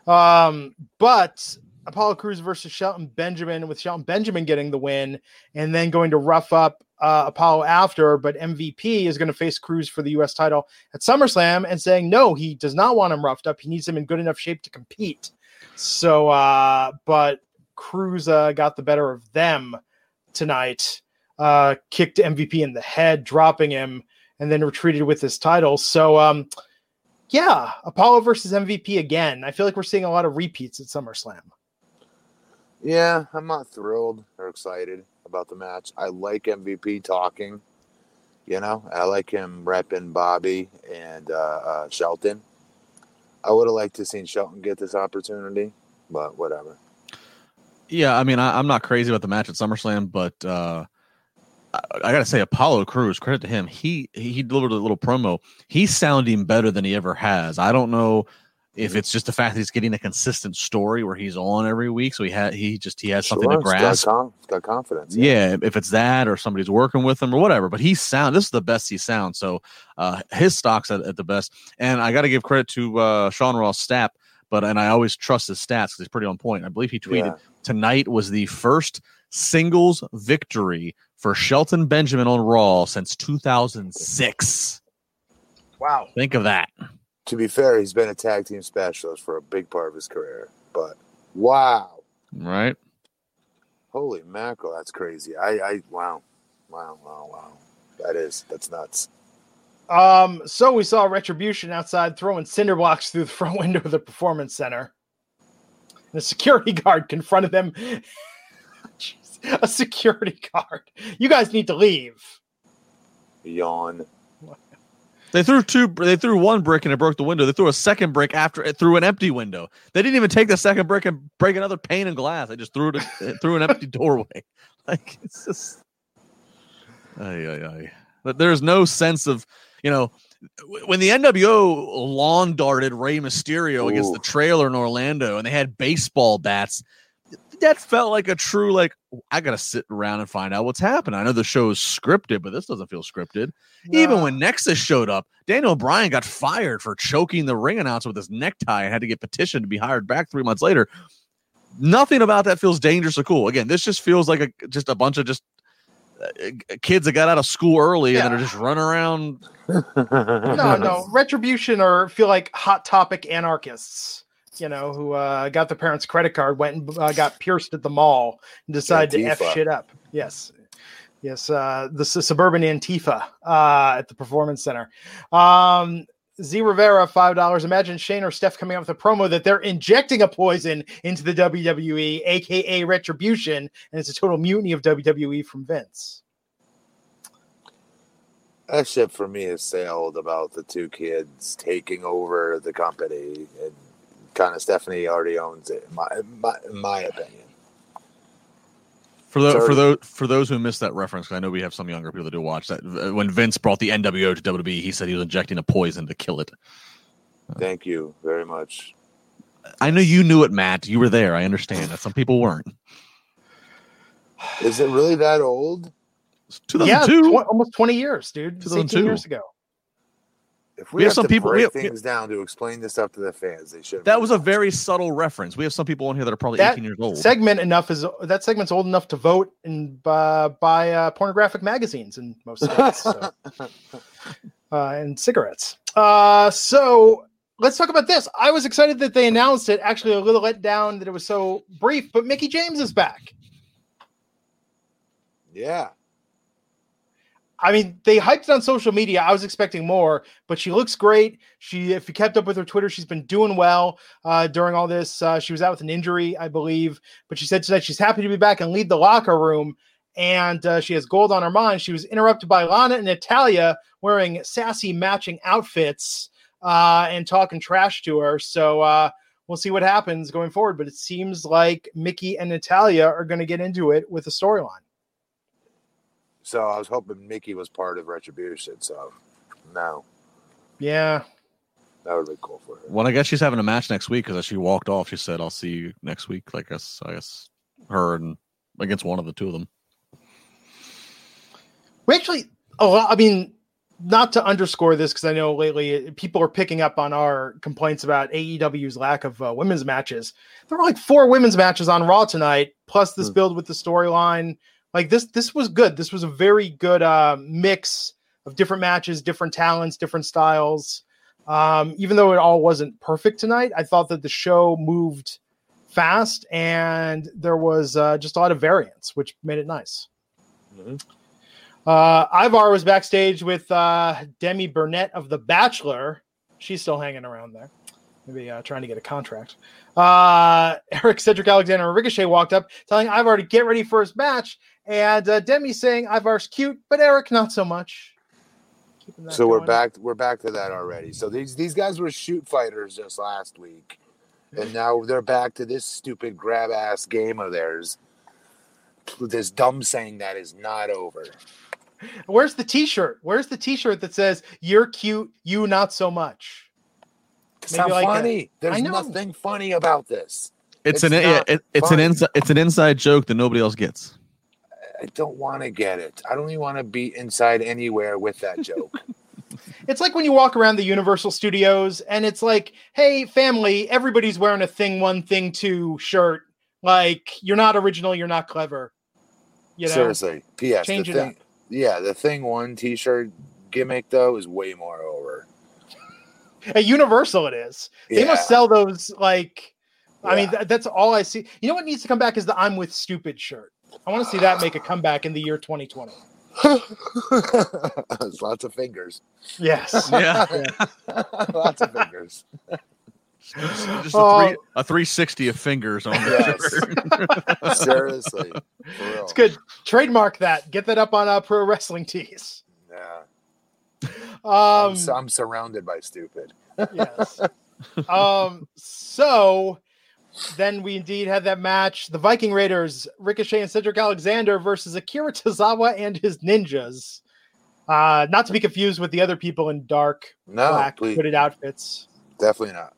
Speaker 1: Um, but Apollo Crews versus Shelton Benjamin, with Shelton Benjamin getting the win and then going to rough up uh, Apollo after. But MVP is going to face Crews for the U.S. title at SummerSlam and saying no, he does not want him roughed up. He needs him in good enough shape to compete. So, uh, but Crews uh, got the better of them tonight, uh, kicked MVP in the head, dropping him, and then retreated with his title. So, um, yeah, Apollo versus MVP again. I feel like we're seeing a lot of repeats at SummerSlam.
Speaker 2: Yeah, I'm not thrilled or excited about the match. I like MVP talking. You know, I like him repping Bobby and uh, uh, Shelton. I would have liked to seen Shelton get this opportunity, but whatever.
Speaker 3: Yeah, I mean, I, am not crazy about the match at SummerSlam, but uh, I, I got to say, Apollo Crews, credit to him, he he delivered a little promo. He's sounding better than he ever has. I don't know if it's just the fact that he's getting a consistent story where he's on every week, so he had he just he has something to grasp.
Speaker 2: Got, com- got confidence.
Speaker 3: Yeah. yeah. if it's that or somebody's working with him or whatever, but he sound this is the best he sounds. So uh, his stocks at, at, the best, and I got to give credit to uh, Sean Ross Sapp, but and I always trust his stats because he's pretty on point. I believe he tweeted yeah. tonight was the first singles victory for Shelton Benjamin on Raw since 2006.
Speaker 1: Wow,
Speaker 3: think of that
Speaker 2: to be fair, he's been a tag team specialist for a big part of his career. But wow,
Speaker 3: right?
Speaker 2: Holy mackerel, that's crazy. I, I wow, wow, wow, wow. That is that's nuts.
Speaker 1: Um, so we saw Retribution outside throwing cinder blocks through the front window of the performance center. And a security guard confronted them. a security guard. You guys need to leave.
Speaker 2: Yawn.
Speaker 3: They threw two. They threw one brick and it broke the window. They threw a second brick after it through an empty window. They didn't even take the second brick and break another pane and glass. They just threw it through an empty doorway. Like it's just, ay, ay, ay. But there's no sense of you know when the NWO lawn darted Rey Mysterio Ooh. against the trailer in Orlando and they had baseball bats that felt like a true like I gotta sit around and find out what's happening. I know the show is scripted, but this doesn't feel scripted. No. Even when Nexus showed up, Daniel Bryan got fired for choking the ring announcer with his necktie and had to get petitioned to be hired back three months later. Nothing about that feels dangerous or cool. Again, this just feels like a just a bunch of just kids that got out of school early yeah. and they're just running around.
Speaker 1: no, no, retribution or feel like hot topic anarchists you know, who uh, got the parents' credit card, went and uh, got pierced at the mall, and decided Antifa. to f shit up. Yes, yes, uh, the suburban Antifa uh, at the Performance Center. Um, Z Rivera, five dollars. Imagine Shane or Steph coming up with a promo that they're injecting a poison into the WWE, aka Retribution, and it's a total mutiny of WWE from Vince.
Speaker 2: That shit for me is sailed about the two kids taking over the company and kind of Stephanie already owns it. In my, in my, in my opinion.
Speaker 3: For, the, for those for those who missed that reference, because I know we have some younger people that do watch that. When Vince brought the NWO to WWE, he said he was injecting a poison to kill it.
Speaker 2: Thank you very much.
Speaker 3: I know you knew it, Matt. You were there. I understand that some people weren't.
Speaker 2: Is it really that old?
Speaker 1: 2002, yeah, tw- almost 20 years, dude. 2002 years ago.
Speaker 2: If we, we have, have, some people break we have, things down to explain this stuff to the fans, they should.
Speaker 3: That was a very subtle reference. We have some people on here that are probably that 18 years old.
Speaker 1: Segment enough is that segment's old enough to vote and uh, buy uh, pornographic magazines in most states, so. uh, and cigarettes. Uh, so let's talk about this. I was excited that they announced it. Actually, a little let down that it was so brief, but Mickie James is back.
Speaker 2: Yeah,
Speaker 1: I mean, they hyped it on social media. I was expecting more, but she looks great. She, if you kept up with her Twitter, she's been doing well uh, during all this. Uh, she was out with an injury, I believe, but she said tonight she's happy to be back and lead the locker room. And uh, she has gold on her mind. She was interrupted by Lana and Natalya wearing sassy matching outfits uh, and talking trash to her. So uh, we'll see what happens going forward. But it seems like Mickie and Natalya are going to get into it with a storyline.
Speaker 2: So I was hoping Mickie was part of Retribution. So no.
Speaker 1: Yeah.
Speaker 2: That would be cool for her.
Speaker 3: Well, I guess she's having a match next week because as she walked off, she said, "I'll see you next week." Like I guess, I guess her and against one of the two of them.
Speaker 1: We actually, oh, I mean, not to underscore this because I know lately people are picking up on our complaints about AEW's lack of uh, women's matches. There were like four women's matches on Raw tonight, plus this
Speaker 2: Hmm.
Speaker 1: build with the storyline. Like this, this was good. This was a very good uh, mix of different matches, different talents, different styles. Um, even though it all wasn't perfect tonight, I thought that the show moved fast and there was uh, just a lot of variance, which made it nice.
Speaker 2: Mhm.
Speaker 1: Uh, Ivar was backstage with uh, Demi Burnett of The Bachelor. She's still hanging around there, maybe uh, trying to get a contract. Uh, Eric Cedric Alexander and Ricochet walked up, telling Ivar to get ready for his match, and uh, Demi saying Ivar's cute, but Eric not so much. Keeping that
Speaker 2: So we're
Speaker 1: going.
Speaker 2: back. We're back to that already. So these these guys were shoot fighters just last week, and now they're back to this stupid grab ass game of theirs. This dumb saying that is not over.
Speaker 1: Where's the T-shirt? Where's the T-shirt that says "You're cute, you not so much"?
Speaker 2: It's
Speaker 1: Maybe
Speaker 2: not
Speaker 1: like a-
Speaker 2: funny. There's nothing funny about this.
Speaker 3: It's,
Speaker 2: It's
Speaker 3: an yeah, it, it's
Speaker 2: fun.
Speaker 3: an inside it's an inside joke that nobody else gets.
Speaker 2: I don't want to get it. I don't even want to be inside anywhere with that joke.
Speaker 1: It's like when you walk around the Universal Studios and it's like, hey, family, everybody's wearing a thing one, thing two shirt. Like, you're not original, you're not clever. You know,
Speaker 2: Seriously. P.S.
Speaker 1: change
Speaker 2: the
Speaker 1: it
Speaker 2: thing,
Speaker 1: up.
Speaker 2: Yeah, the thing one T-shirt gimmick though is way more over.
Speaker 1: At Universal, it is. They
Speaker 2: Yeah.
Speaker 1: must sell those. Like, I mean, th- that's all I see. You know what needs to come back is the "I'm with stupid" shirt. I want to see that make a comeback in the year 2020.
Speaker 2: There's lots of fingers.
Speaker 1: Yes.
Speaker 3: Yeah.
Speaker 2: lots of fingers.
Speaker 3: Just a,
Speaker 1: Oh.
Speaker 3: three, a 360 of fingers on
Speaker 2: Yes. Seriously. For real.
Speaker 1: It's good. Trademark that. Get that up on uh, Pro Wrestling Tees.
Speaker 2: Yeah.
Speaker 1: Um,
Speaker 2: I'm, su- I'm surrounded by stupid.
Speaker 1: yes. Um, so then we indeed had that match. The Viking Raiders, Ricochet and Cedric Alexander versus Akira Tozawa and his ninjas. Uh, not to be confused with the other people in dark
Speaker 2: No,
Speaker 1: black
Speaker 2: please,
Speaker 1: hooded outfits.
Speaker 2: definitely not.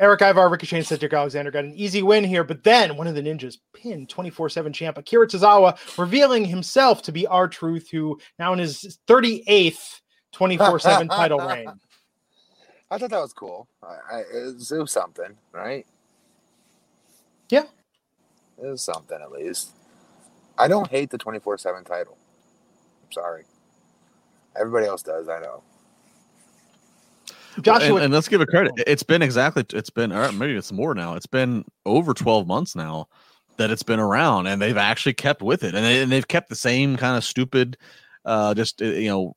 Speaker 1: Eric Ivar, Ricochet, and Cedric Alexander got an easy win here, but then one of the ninjas pinned 24 7 champ Akira Tozawa, revealing himself to be R-Truth, who now in his 38th 24 7 title reign.
Speaker 2: I thought that was cool. I, I, it, was, it was something, right?
Speaker 1: Yeah.
Speaker 2: It was something at least. I don't hate the 24 7 title. I'm sorry. Everybody else does, I know.
Speaker 1: Joshua,
Speaker 3: and, and let's give it credit. It's been exactly. It's been or maybe it's more now. It's been over 12 months now that it's been around, and they've actually kept with it, and, they, and they've kept the same kind of stupid, uh, just uh, you know,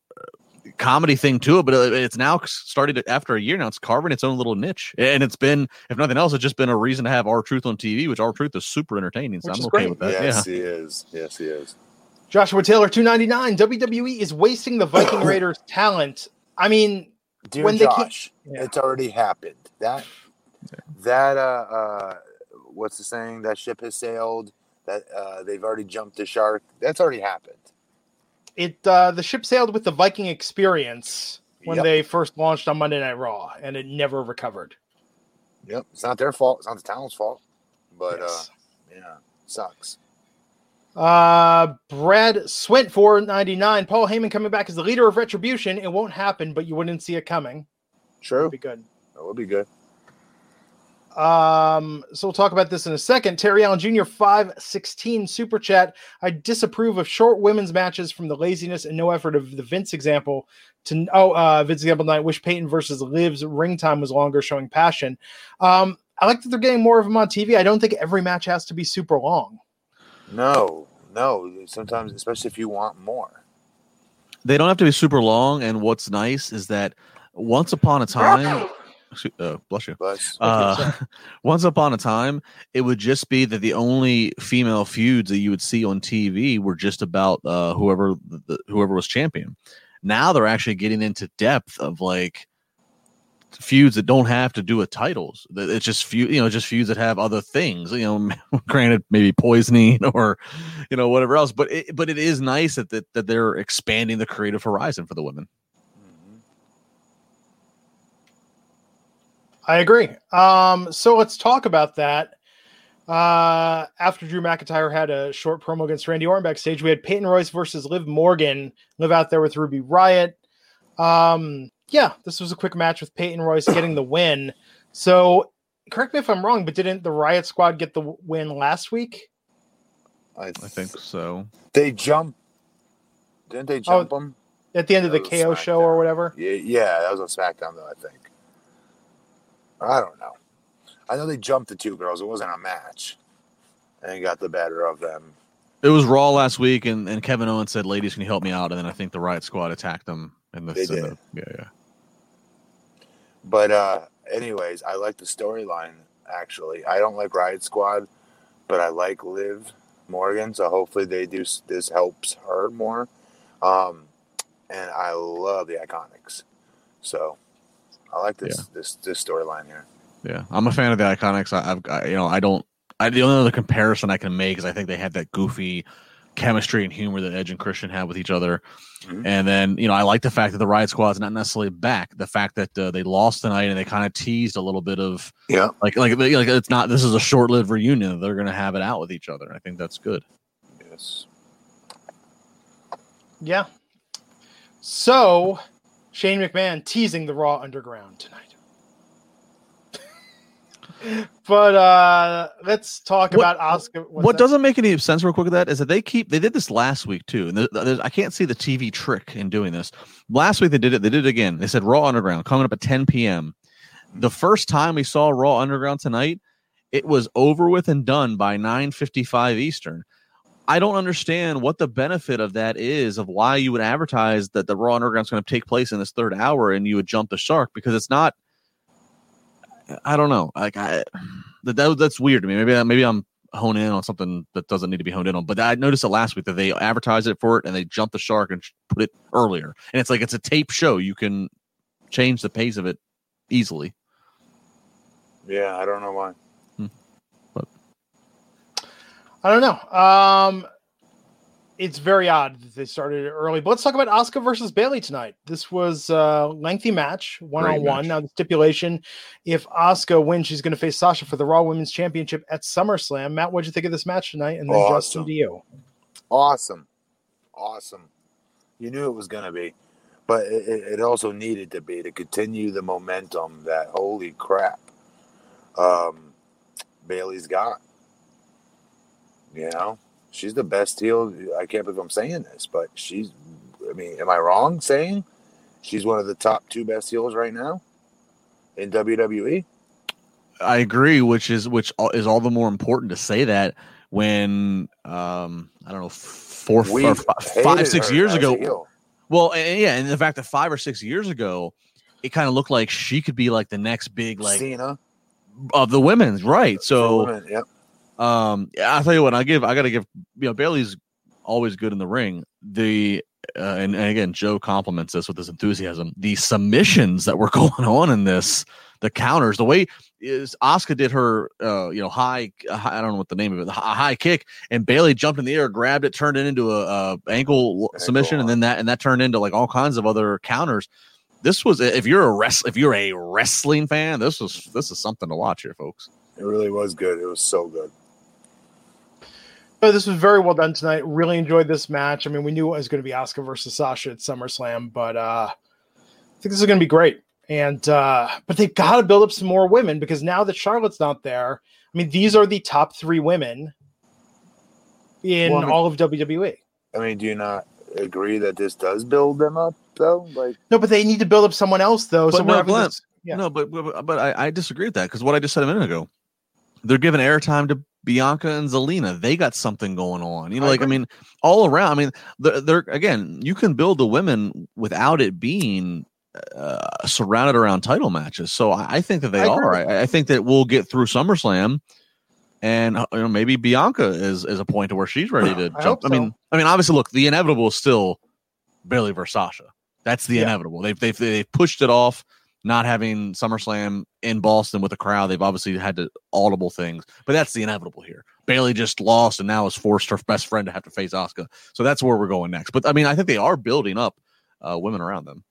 Speaker 3: comedy thing to it. But uh, it's now started after a year now. It's carving its own little niche, and it's been, if nothing else, it's just been a reason to have R-Truth on TV, which R-Truth is super entertaining. So
Speaker 1: Which
Speaker 3: I'm okay
Speaker 1: great.
Speaker 3: with that.
Speaker 2: yes,
Speaker 3: yeah.
Speaker 2: he is. Yes, he is.
Speaker 1: Joshua Taylor, 299. WWE E is wasting the Viking Raiders talent. I mean,
Speaker 2: Dear
Speaker 1: When they can't-
Speaker 2: Josh,
Speaker 1: Yeah.
Speaker 2: it's already happened. That that uh uh what's the saying? That ship has sailed. That uh they've already jumped the shark. That's already happened.
Speaker 1: It uh the ship sailed with the Viking experience when
Speaker 2: Yep.
Speaker 1: they first launched on Monday Night Raw, and it never recovered.
Speaker 2: Yep. It's not their fault. It's not the talent's fault. But
Speaker 1: Yes.
Speaker 2: uh yeah, sucks.
Speaker 1: Uh, Brad Swint, 499. Paul Heyman coming back as the leader of Retribution. It won't happen, but you wouldn't see it coming.
Speaker 2: True.
Speaker 1: Be good.
Speaker 2: That would be good.
Speaker 1: Um, so we'll talk about this in a second. Terry Allen Jr. 516 super chat. I disapprove of short women's matches from the laziness and no effort of the Vince example to oh uh Vince example night. Wish Peyton versus Liv's ring time was longer, showing passion. Um, I like that they're getting more of them on TV. I don't think every match has to be super long.
Speaker 2: No, no. Sometimes, especially if you want more.
Speaker 3: They don't have to be super long. And what's nice is that once upon a time, excuse- uh, bless you.
Speaker 2: But
Speaker 3: Uh, once upon a time, it would just be that the only female feuds that you would see on TV were just about uh, whoever the, whoever was champion. Now they're actually getting into depth of like feuds that don't have to do with titles. It's just feud, you know, just feuds that have other things. You know, granted, maybe poisoning or you know whatever else. But it, but it is nice that, that that they're expanding the creative horizon for the women.
Speaker 1: I agree. Um, so let's talk about that. Uh, after Drew McIntyre had a short promo against Randy Orton backstage, we had Peyton Royce versus Liv Morgan. Liv out there with Ruby Riott. Um, yeah, this was a quick match with Peyton Royce getting the win. So, correct me if I'm wrong, but didn't the Riott Squad get the win last week?
Speaker 2: I,
Speaker 3: I think so.
Speaker 2: they jump. Didn't they jump them?
Speaker 1: At the end of the
Speaker 2: That was
Speaker 1: KO show or whatever?
Speaker 2: Yeah, yeah, that was on SmackDown though. I think. I don't know. I know they jumped the two girls. It wasn't a match, and got the better of them.
Speaker 3: It was Raw last week, and, and Kevin Owens said, "Ladies, can you help me out?" And then I think the Riott Squad attacked them. And the,
Speaker 2: They did.
Speaker 3: the- yeah, yeah.
Speaker 2: But uh anyways, I like the storyline actually. I don't like Riott Squad, but I like Liv Morgan, so hopefully they do this helps her more. Um and I love the Iconics. So I like this this this storyline here.
Speaker 3: Yeah, I'm a fan of the Iconics. I, I've, I, you know, I don't. I the only other comparison I can make is I think they had that goofy chemistry and humor that Edge and Christian had with each other.
Speaker 2: Mhm.
Speaker 3: And then, you know, I like the fact that the Riott Squad's not necessarily back. The fact that uh, they lost tonight and they kind of teased a little bit of
Speaker 2: Yeah.
Speaker 3: like, like, like it's not. This is a short-lived reunion. They're going to have it out with each other. I think that's good.
Speaker 2: Yes.
Speaker 1: Yeah. So, Shane McMahon teasing the Raw Underground tonight. but uh let's talk
Speaker 3: What-
Speaker 1: about Asuka.
Speaker 3: what
Speaker 1: that?
Speaker 3: doesn't make any sense, real quick, that is that they keep they did this last week too, and I can't see the TV trick in doing this. Last week they did it. They did it again. They said Raw Underground coming up at 10 p.m. The first time we saw Raw Underground tonight, it was over with and done by 9:55 Eastern. I don't understand what the benefit of that is of why you would advertise that the Raw Underground is going to take place in this third hour and you would jump the shark because it's not. I don't know. Like I, that, that that's weird to me. Maybe maybe I'm honing in on something that doesn't need to be honed in on. But I noticed it last week that they advertised it for it and they jumped the shark and put it earlier. And it's like it's a tape show. You can change the pace of it easily.
Speaker 2: Yeah, I don't know why.
Speaker 1: I don't know. Um it's very odd that they started early. But let's talk about Asuka versus Bayley tonight. This was a lengthy match, one on one. Now the stipulation: if Asuka wins, she's going to face Sasha for the Raw Women's Championship at SummerSlam. Matt, what'd you think of this match tonight? And then Justin
Speaker 2: Awesome.
Speaker 1: to you.
Speaker 2: Awesome. Awesome. You knew it was going to be, but it, it it also needed to be to continue the momentum that, holy crap, um, Bayley's got. You know, she's the best heel. I can't believe I'm saying this, but she's, I mean, am I wrong saying she's one of the top two best heels right now in? WWE?
Speaker 3: I agree, which is which is all the more important to say that when um I don't know four
Speaker 2: We
Speaker 3: or fi-
Speaker 2: hated
Speaker 3: five six years ago. Well, and, yeah, and the fact that five or six years ago, it kind of looked like she could be like the next big like
Speaker 2: Cena.
Speaker 3: of the women's right. So
Speaker 2: women, yep.
Speaker 3: Um yeah, I'll tell you what, I give I gotta give you know, Bayley's always good in the ring. The uh, and, and again, Joe compliments this with his enthusiasm. The submissions that were going on in this, the counters, the way is Asuka did her, uh, you know, high, high. I don't know what the name of it, a high kick, and Bayley jumped in the air, grabbed it, turned it into a, a ankle
Speaker 2: Ankle
Speaker 3: submission, and then that and that turned into like all kinds of other counters. This was if you're a rest if you're a wrestling fan, this was this is something to watch here, folks.
Speaker 2: It really was good. It was so good.
Speaker 1: But this was very well done tonight. Really enjoyed this match. I mean, we knew it was going to be Asuka versus Sasha at SummerSlam, but uh, I think this is going to be great. And uh, but they've got to build up some more women because now that Charlotte's not there, I mean, these are the top three women in
Speaker 2: Well, I mean-
Speaker 1: all of WWE.
Speaker 2: I mean, do you not agree that this does build them up though? Like,
Speaker 1: No, but they need to build up someone else though.
Speaker 3: But
Speaker 1: so
Speaker 3: no,
Speaker 1: we're
Speaker 3: Glenn,
Speaker 1: this- yeah.
Speaker 3: No, but but, but I, I disagree with that because what I just said a minute ago, they're giving airtime to Bianca and Zelina. They got something going on. You know,
Speaker 1: I
Speaker 3: like I mean, all around. I mean, they're, they're again, you can build the women without it being uh, surrounded around title matches. So I, I think that they
Speaker 1: I
Speaker 3: are. I, I think that we'll get through SummerSlam. And uh, you know, maybe Bianca is is a point to where she's ready to
Speaker 1: I
Speaker 3: jump.
Speaker 1: hope
Speaker 3: I mean. I mean, obviously, look, the inevitable is still Bayley versus Sasha. That's the
Speaker 1: Yeah.
Speaker 3: inevitable. They've they've they've pushed it off, not having SummerSlam in Boston with a crowd. They've obviously had to audible things, but that's the inevitable here. Bayley just lost and now has forced her best friend to have to face Asuka. So that's where we're going next. But I mean, I think they are building up uh, women around them.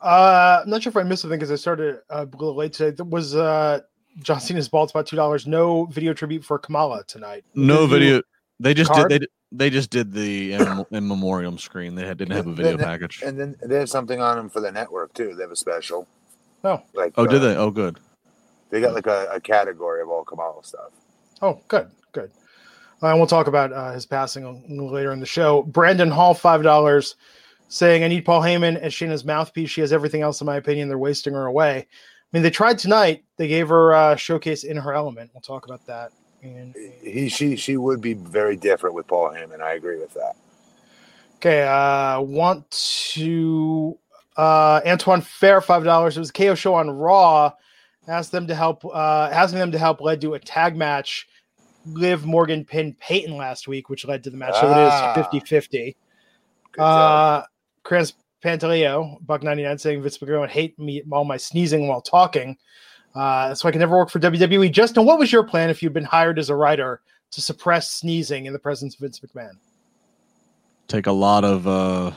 Speaker 1: Uh, I'm not sure if I missed something because I started uh, a little late today. There was uh, John Cena's bald spot two dollars. No video tribute for Kamala tonight.
Speaker 3: No
Speaker 1: Did you-
Speaker 3: video. They just
Speaker 1: card?
Speaker 3: did. They, they just did the in, in memoriam screen. They had, didn't have a video
Speaker 2: Then-
Speaker 3: package.
Speaker 2: And then they have something on them for the network too. They have a special.
Speaker 1: Oh.
Speaker 2: like
Speaker 3: Oh, did
Speaker 2: uh,
Speaker 3: they? Oh, good.
Speaker 2: They got like a, a category of all Kamala stuff.
Speaker 1: Oh, good, good. Uh, and we'll talk about uh, his passing a later in the show. Brandon Hall, five dollars, saying, "I need Paul Heyman as Shayna's mouthpiece. She has everything else, in my opinion. They're wasting her away. I mean, they tried tonight. They gave her uh, showcase in her element. We'll talk about that. And
Speaker 2: He she she would be very different with Paul Heyman. I agree with that.
Speaker 1: okay, uh, want to uh, Antoine Fair, five dollars. It was a KO show on Raw. Asked them to help. Uh, asking them to help led to a tag match. Liv Morgan pinned Peyton last week, which led to the match. So
Speaker 2: Ah.
Speaker 1: it is 50 50. Uh, Chris Pantaleo, Buck 99, saying Vince McMahon would hate me all my sneezing while talking. Uh, so I can never work for WWE. Justin, what was your plan if you'd been hired as a writer to suppress sneezing in the presence of Vince McMahon?
Speaker 3: Take a lot of uh,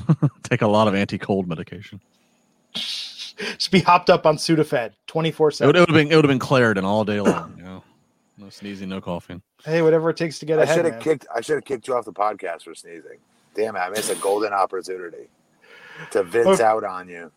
Speaker 3: take a lot of anti cold medication.
Speaker 1: Just be hopped up on Sudafed
Speaker 3: twenty four
Speaker 1: seven.
Speaker 3: it would have been it would have been Claritin all day long. You know, no sneezing, no coughing.
Speaker 1: Hey, whatever it takes to get
Speaker 2: I
Speaker 1: ahead.
Speaker 2: should have kicked. I should have kicked you off the podcast for sneezing. Damn it! I missed a golden opportunity to Vince
Speaker 1: Okay.
Speaker 2: out on you.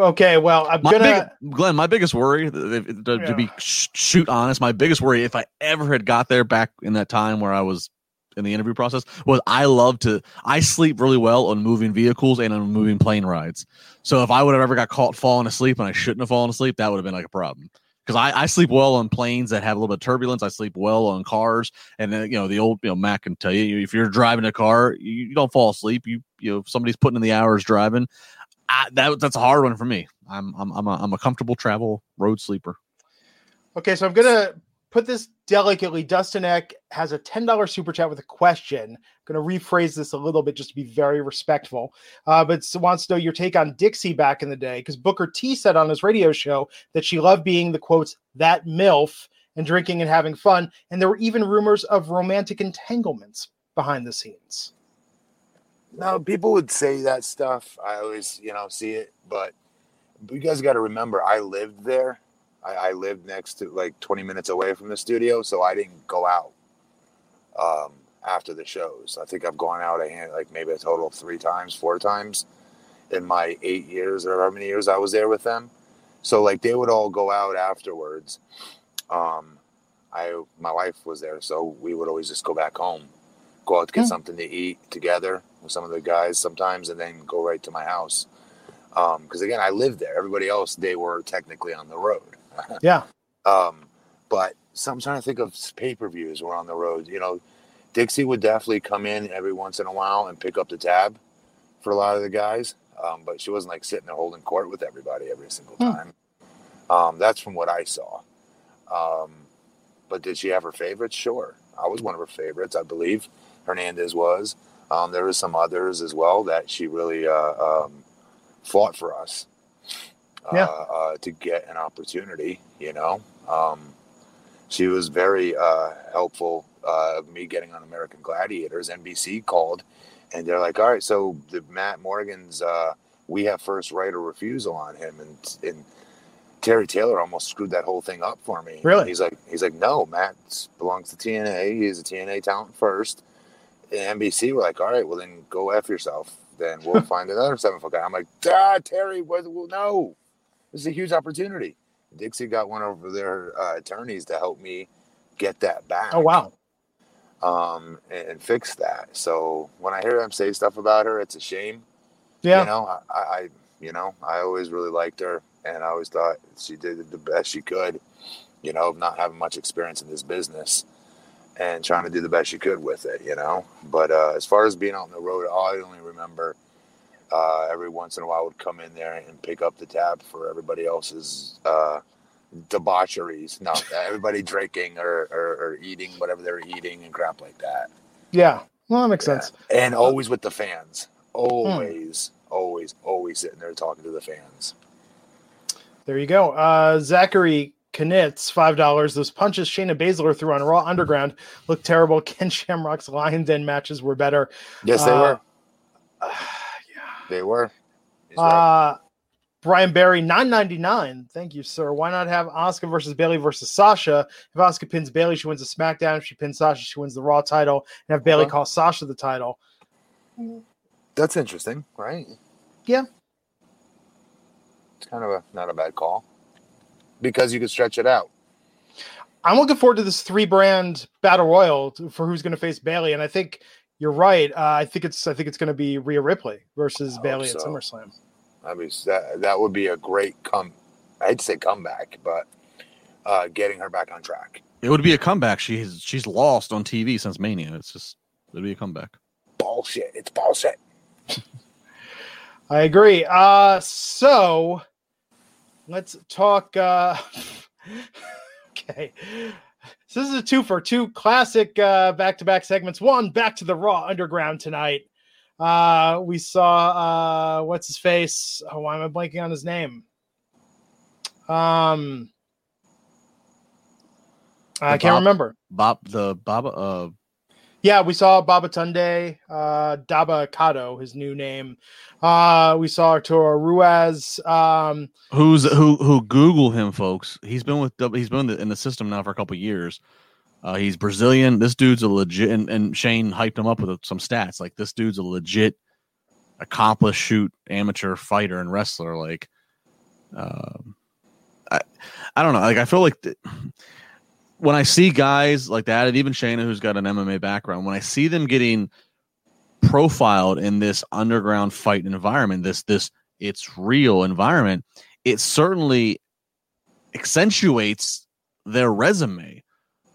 Speaker 1: Okay, well, I'm
Speaker 3: My
Speaker 1: gonna.
Speaker 3: big, Glenn, my biggest worry, to, to be
Speaker 1: Yeah.
Speaker 3: sh- shoot honest, my biggest worry, if I ever had got there back in that time where I was in the interview process, was I love to. I sleep really well on moving vehicles and on moving plane rides. So if I would have ever got caught falling asleep and I shouldn't have fallen asleep, that would have been like a problem. Because I, I sleep well on planes that have a little bit of turbulence. I sleep well on cars, and then you know the old you know Mac can tell you if you're driving a car, you, you don't fall asleep. You you know if somebody's putting in the hours driving. I, that that's a hard one for me. I'm I'm I'm a, I'm a comfortable travel road sleeper.
Speaker 1: Okay, so I'm gonna put this delicately. Dustin Eck has a ten dollar super chat with a question. I'm gonna rephrase this a little bit just to be very respectful. Uh, but wants to know your take on Dixie back in the day because Booker T said on his radio show that she loved being the quotes that milf and drinking and having fun, and there were even rumors of romantic entanglements behind the scenes.
Speaker 2: No, people would say that stuff. I always, you know, see it, but you guys got to remember, I lived there. I, I lived next to like 20 minutes away from the studio, so I didn't go out um, after the shows. I think I've gone out a hand, like maybe a total of three times, four times in my eight years or how many years I was there with them. So like they would all go out afterwards. Um, I my wife was there, so we would always just go back home, go out to get
Speaker 1: Hmm.
Speaker 2: something to eat together with some of the guys sometimes, and then go right to my house. Because again, I lived there. Everybody else, they were technically on the road.
Speaker 1: Yeah,
Speaker 2: Um, but so I'm trying to think of pay per views were on the road. You know, Dixie would definitely come in every once in a while and pick up the tab for a lot of the guys. Um, but she wasn't like sitting there holding court with everybody every single
Speaker 1: Hmm.
Speaker 2: time. Um, that's from what I saw. Um, but did she have her favorites? Sure. I was one of her favorites, I believe. Hernandez was. Um, there was some others as well that she really uh, um, fought for us
Speaker 1: Yeah.
Speaker 2: uh, uh, to get an opportunity. You know, um, she was very uh, helpful uh, me getting on American Gladiators. NBC called, and they're like, "All right, so the Matt Morgan's, uh, we have first right of refusal on him," and and Terry Taylor almost screwed that whole thing up for me.
Speaker 1: Really?
Speaker 2: He's like, he's like, no, Matt belongs to TNA. He's a TNA talent first. And NBC were like, all right, well then go f yourself. Then we'll find another seven foot guy. I'm like, ah, Terry, what? Well, no, this is a huge opportunity. Dixie got one of their uh, attorneys to help me get that back.
Speaker 1: Oh wow.
Speaker 2: Um, and, and fix that. So when I hear them say stuff about her, it's a shame.
Speaker 1: Yeah.
Speaker 2: You know, I, I, you know, I always really liked her, and I always thought she did the best she could. You know, not having much experience in this business, and trying to do the best you could with it. You know, but uh, as far as being out on the road, I only remember uh, every once in a while I would come in there and pick up the tab for everybody else's uh, debaucheries. No, everybody drinking or, or, or eating whatever they were eating and crap like that.
Speaker 1: Yeah. Well, that makes
Speaker 2: Yeah.
Speaker 1: sense.
Speaker 2: And always with the fans. Always, always, always sitting there talking to the fans.
Speaker 1: There you go. Uh, Zachary Knitz, five dollars. Those punches Shayna Baszler threw on Raw Underground looked terrible. Ken Shamrock's Lion Den matches were better.
Speaker 2: Yes, they
Speaker 1: Uh,
Speaker 2: were.
Speaker 1: yeah.
Speaker 2: They were. Right.
Speaker 1: Uh, Brian Barry, nine ninety nine. Thank you, sir. Why not have Asuka versus Bayley versus Sasha? If Asuka pins Bayley, she wins the SmackDown. If she pins Sasha, she wins the Raw title. And have Bayley
Speaker 2: Okay.
Speaker 1: call Sasha the title.
Speaker 2: That's interesting, right?
Speaker 1: Yeah.
Speaker 2: It's kind of a not a bad call because you could stretch it out.
Speaker 1: I'm looking forward to this three brand battle royal to- for who's going to face Bayley, and I think you're right. Uh, I think it's I think it's going to be Rhea Ripley versus
Speaker 2: I
Speaker 1: Bayley
Speaker 2: hope
Speaker 1: at. SummerSlam.
Speaker 2: I mean, that that would be a great come. I'd say comeback, but uh, getting her back on track.
Speaker 3: It would be a comeback. She's she's lost on TV since Mania. It's just it'd be a comeback.
Speaker 2: Bullshit. It's bullshit.
Speaker 1: I agree. Uh, so let's talk. Uh, okay. So this is a two for two classic uh, back-to-back segments. One, back to the Raw Underground tonight. Uh, we saw uh, what's his face? Oh, why am I blanking on his name? Um, I can't
Speaker 3: Bob-
Speaker 1: remember.
Speaker 3: Bob the Bob uh
Speaker 1: Yeah, we saw Babatunde, uh, Daba Kato, his new name. Uh, we saw Arturo Ruas. Um,
Speaker 3: who's who who Google him, folks. He's been with he's been in the, system now for a couple years. Uh, he's Brazilian. This dude's a legit, and, and Shane hyped him up with some stats. Like this dude's a legit, accomplished shoot amateur fighter and wrestler. Like, um, I I don't know. Like I feel like th- when I see guys like that, and even Shayna, who's got an MMA background, when I see them getting profiled in this underground fight environment, this this it's real environment, it certainly accentuates their resume.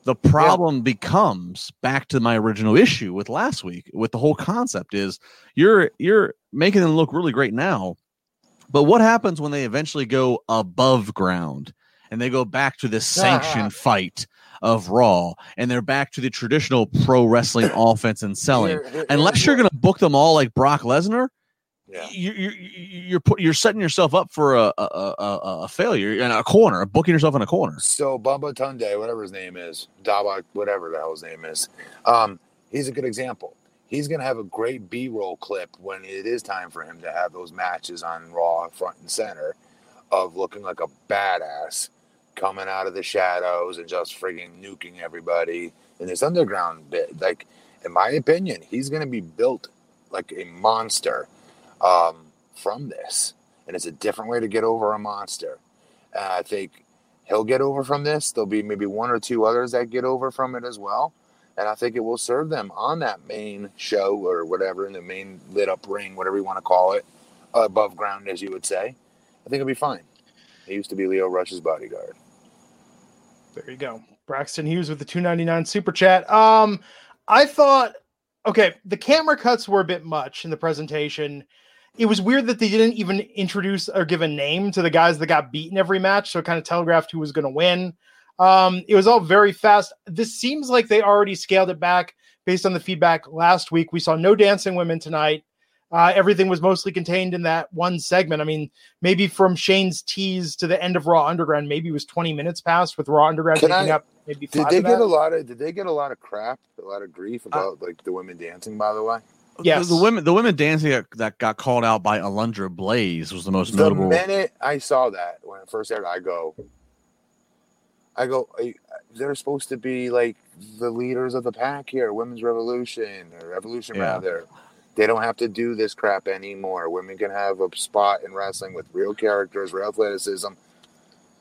Speaker 3: The problem becomes back to my original issue with last week with the whole concept is you're you're making them look really great now. But what happens when they eventually go above ground and they go back to this ah. sanctioned fight of Raw and they're back to the traditional pro wrestling offense and selling?
Speaker 2: Here- here-
Speaker 3: Unless you're going to book them all like Brock Lesnar,
Speaker 2: Yeah.
Speaker 3: you, you, you're put, you're setting yourself up for a a, a, a failure and a corner, booking yourself in a corner.
Speaker 2: So Bumba Tunde, whatever his name is, Daba, whatever the hell his name is, um, he's a good example. He's gonna have a great B-roll clip when it is time for him to have those matches on Raw, front and center, of looking like a badass coming out of the shadows and just frigging nuking everybody in this underground bit. Like, in my opinion, he's gonna be built like a monster um, from this, and it's a different way to get over a monster. And I think he'll get over from this. There'll be maybe one or two others that get over from it as well. And I think it will serve them on that main show or whatever, in the main lit up ring, whatever you want to call it, above ground, as you would say. I think it'll be fine. He used to be Lio Rush's bodyguard.
Speaker 1: There you go. Braxton Hughes with the 299 super chat. Um, I thought, okay, the camera cuts were a bit much in the presentation. It was weird that they didn't even introduce or give a name to the guys that got beaten every match, so it kind of telegraphed who was going to win. Um, it was all very fast. This seems like they already scaled it back based on the feedback last week. We saw no dancing women tonight. Uh, everything was mostly contained in that one segment. I mean, maybe from Shane's tease to the end of Raw Underground, maybe it was 20 minutes past with Raw Underground
Speaker 2: Can
Speaker 1: taking
Speaker 2: I-
Speaker 1: up maybe
Speaker 2: Did they
Speaker 1: of
Speaker 2: get
Speaker 1: that.
Speaker 2: a lot of? Did they get a lot of crap, a lot of grief about like the women dancing? By the way,
Speaker 1: Yes.
Speaker 3: The, the women the women dancing that, that got called out by Alundra Blaze was the most
Speaker 2: the
Speaker 3: notable.
Speaker 2: The minute I saw that when it first aired, I go, I go, "Are you- they're supposed to be like the leaders of the pack here, women's revolution or revolution
Speaker 3: Yeah.
Speaker 2: rather. They don't have to do this crap anymore. Women can have a spot in wrestling with real characters, real athleticism,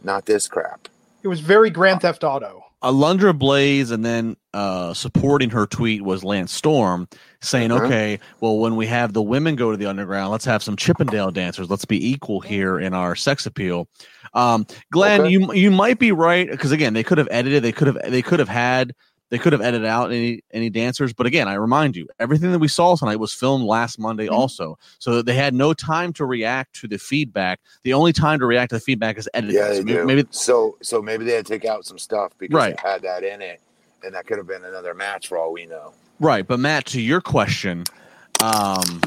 Speaker 2: not this crap.
Speaker 1: It was very Grand Theft Auto.
Speaker 3: Alundra Blaze and then uh, supporting her tweet was Lance Storm saying,
Speaker 2: Uh-huh.
Speaker 3: okay, well, when we have the women go to the underground, let's have some Chippendale dancers. Let's be equal here in our sex appeal. Um, Glenn,
Speaker 2: Okay.
Speaker 3: you you might be right because again, they could have edited, they could have they could have had they could have edited out any any dancers, but again, I remind you, everything that we saw tonight was filmed last Monday
Speaker 1: Mhm.
Speaker 3: also, so they had no time to react to the feedback. The only time to react to the feedback is editing.
Speaker 2: Yeah,
Speaker 3: So
Speaker 2: they
Speaker 3: maybe, maybe
Speaker 2: so, so maybe they had to take out some stuff because
Speaker 3: Right.
Speaker 2: they had that in it, and that could have been another match for all we know.
Speaker 3: Right, but Matt, to your question, um,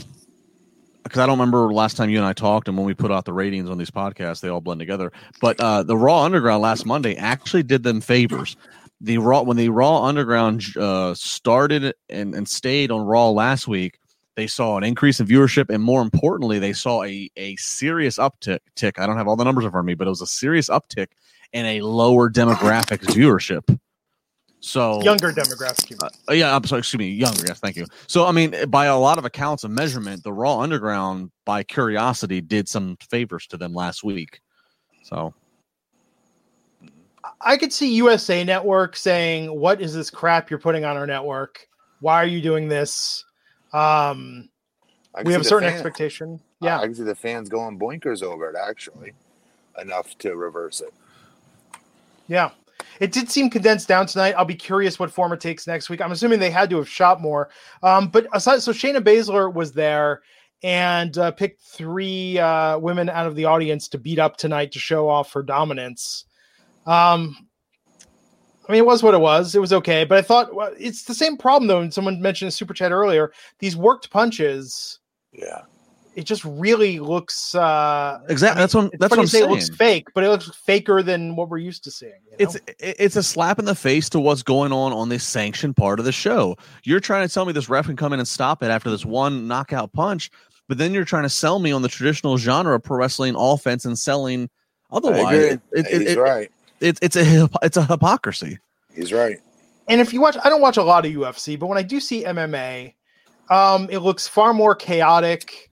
Speaker 3: because I don't remember last time you and I talked, and when we put out the ratings on these podcasts, they all blend together. But uh, the Raw Underground last Monday actually did them favors. The Raw when the Raw Underground uh, started and, and stayed on Raw last week, They saw an increase in viewership, and more importantly, they saw a a serious uptick. Tick. I don't have all the numbers in front of me, but it was a serious uptick in a lower demographic viewership. So
Speaker 1: Younger demographic.
Speaker 3: uh, yeah, I'm sorry, excuse me, younger. Yes, thank you. So, I mean, by a lot of accounts of measurement, the Raw Underground, by curiosity, did some favors to them last week. So,
Speaker 1: I could see USA Network saying, "What is this crap you're putting on our network? Why are you doing this?" Um, we have a certain expectation. Yeah, I
Speaker 2: can see the fans going boinkers over it actually, enough to reverse it.
Speaker 1: yeah. It did seem condensed down tonight. I'll be curious what form it takes next week. I'm assuming they had to have shot more. Um, but aside, so Shayna Baszler was there and uh, picked three uh, women out of the audience to beat up tonight to show off her dominance. Um, I mean, it was what it was. It was okay, but I thought well, it's the same problem though. And someone mentioned a super chat earlier. These worked punches.
Speaker 2: Yeah.
Speaker 1: It just really looks. Uh,
Speaker 3: exactly. That's what that's what I'm
Speaker 1: say
Speaker 3: saying.
Speaker 1: it looks fake, but it looks faker than what we're used to seeing. you know?
Speaker 3: It's it's a slap in the face to what's going on on this sanctioned part of the show. You're trying to tell me this ref can come in and stop it after this one knockout punch, but then you're trying to sell me on the traditional genre of pro wrestling offense and selling
Speaker 2: I
Speaker 3: otherwise.
Speaker 2: agree.
Speaker 3: It, it,
Speaker 2: He's
Speaker 3: it-
Speaker 2: right.
Speaker 3: It's it's a it's a hypocrisy.
Speaker 2: He's right.
Speaker 1: and if you watch, I don't watch a lot of UFC, but when I do see MMA, um, it looks far more chaotic,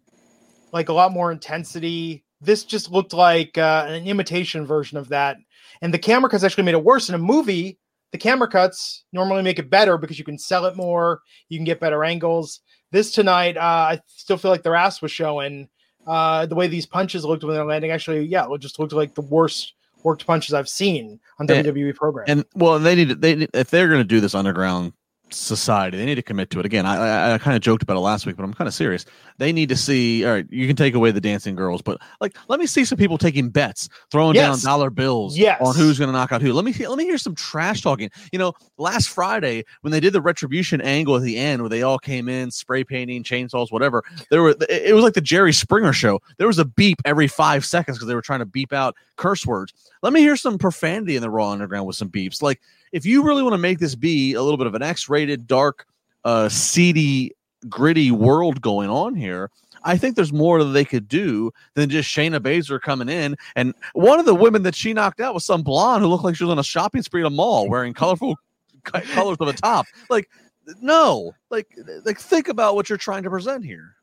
Speaker 1: like a lot more intensity. This just looked like uh, an imitation version of that, and the camera cuts actually made it worse. In a movie, the camera cuts normally make it better because you can sell it more, you can get better angles. This tonight, uh, I still feel like their ass was showing. Uh, the way these punches looked when they're landing, actually, yeah, it just looked like the worst worked punches I've seen on
Speaker 3: And-
Speaker 1: WWE program.
Speaker 3: And well, they need to, they if they're going to do this underground society, they need to commit to it. Again, I I, I kind of joked about it last week, but I'm kind of serious. They need to see. All right, you can take away the dancing girls, but like, let me see some people taking bets, throwing
Speaker 1: Yes.
Speaker 3: down dollar bills
Speaker 1: Yes.
Speaker 3: on who's going to knock out who. Let me let me hear some trash talking. You know, last Friday when they did the retribution angle at the end, where they all came in spray painting, chainsaws, whatever. There were it it was like the Jerry Springer show. There was a beep every five seconds because they were trying to beep out curse words. Let me hear some profanity in the Raw Underground with some beeps. Like, if you really want to make this be a little bit of an X-rated, dark, uh, seedy, gritty world going on here, I think there's more that they could do than just Shayna Baszler coming in. And one of the women that she knocked out was some blonde who looked like she was on a shopping spree at a mall wearing colorful colors of a top. Like, no, like, like think about what you're trying to present here.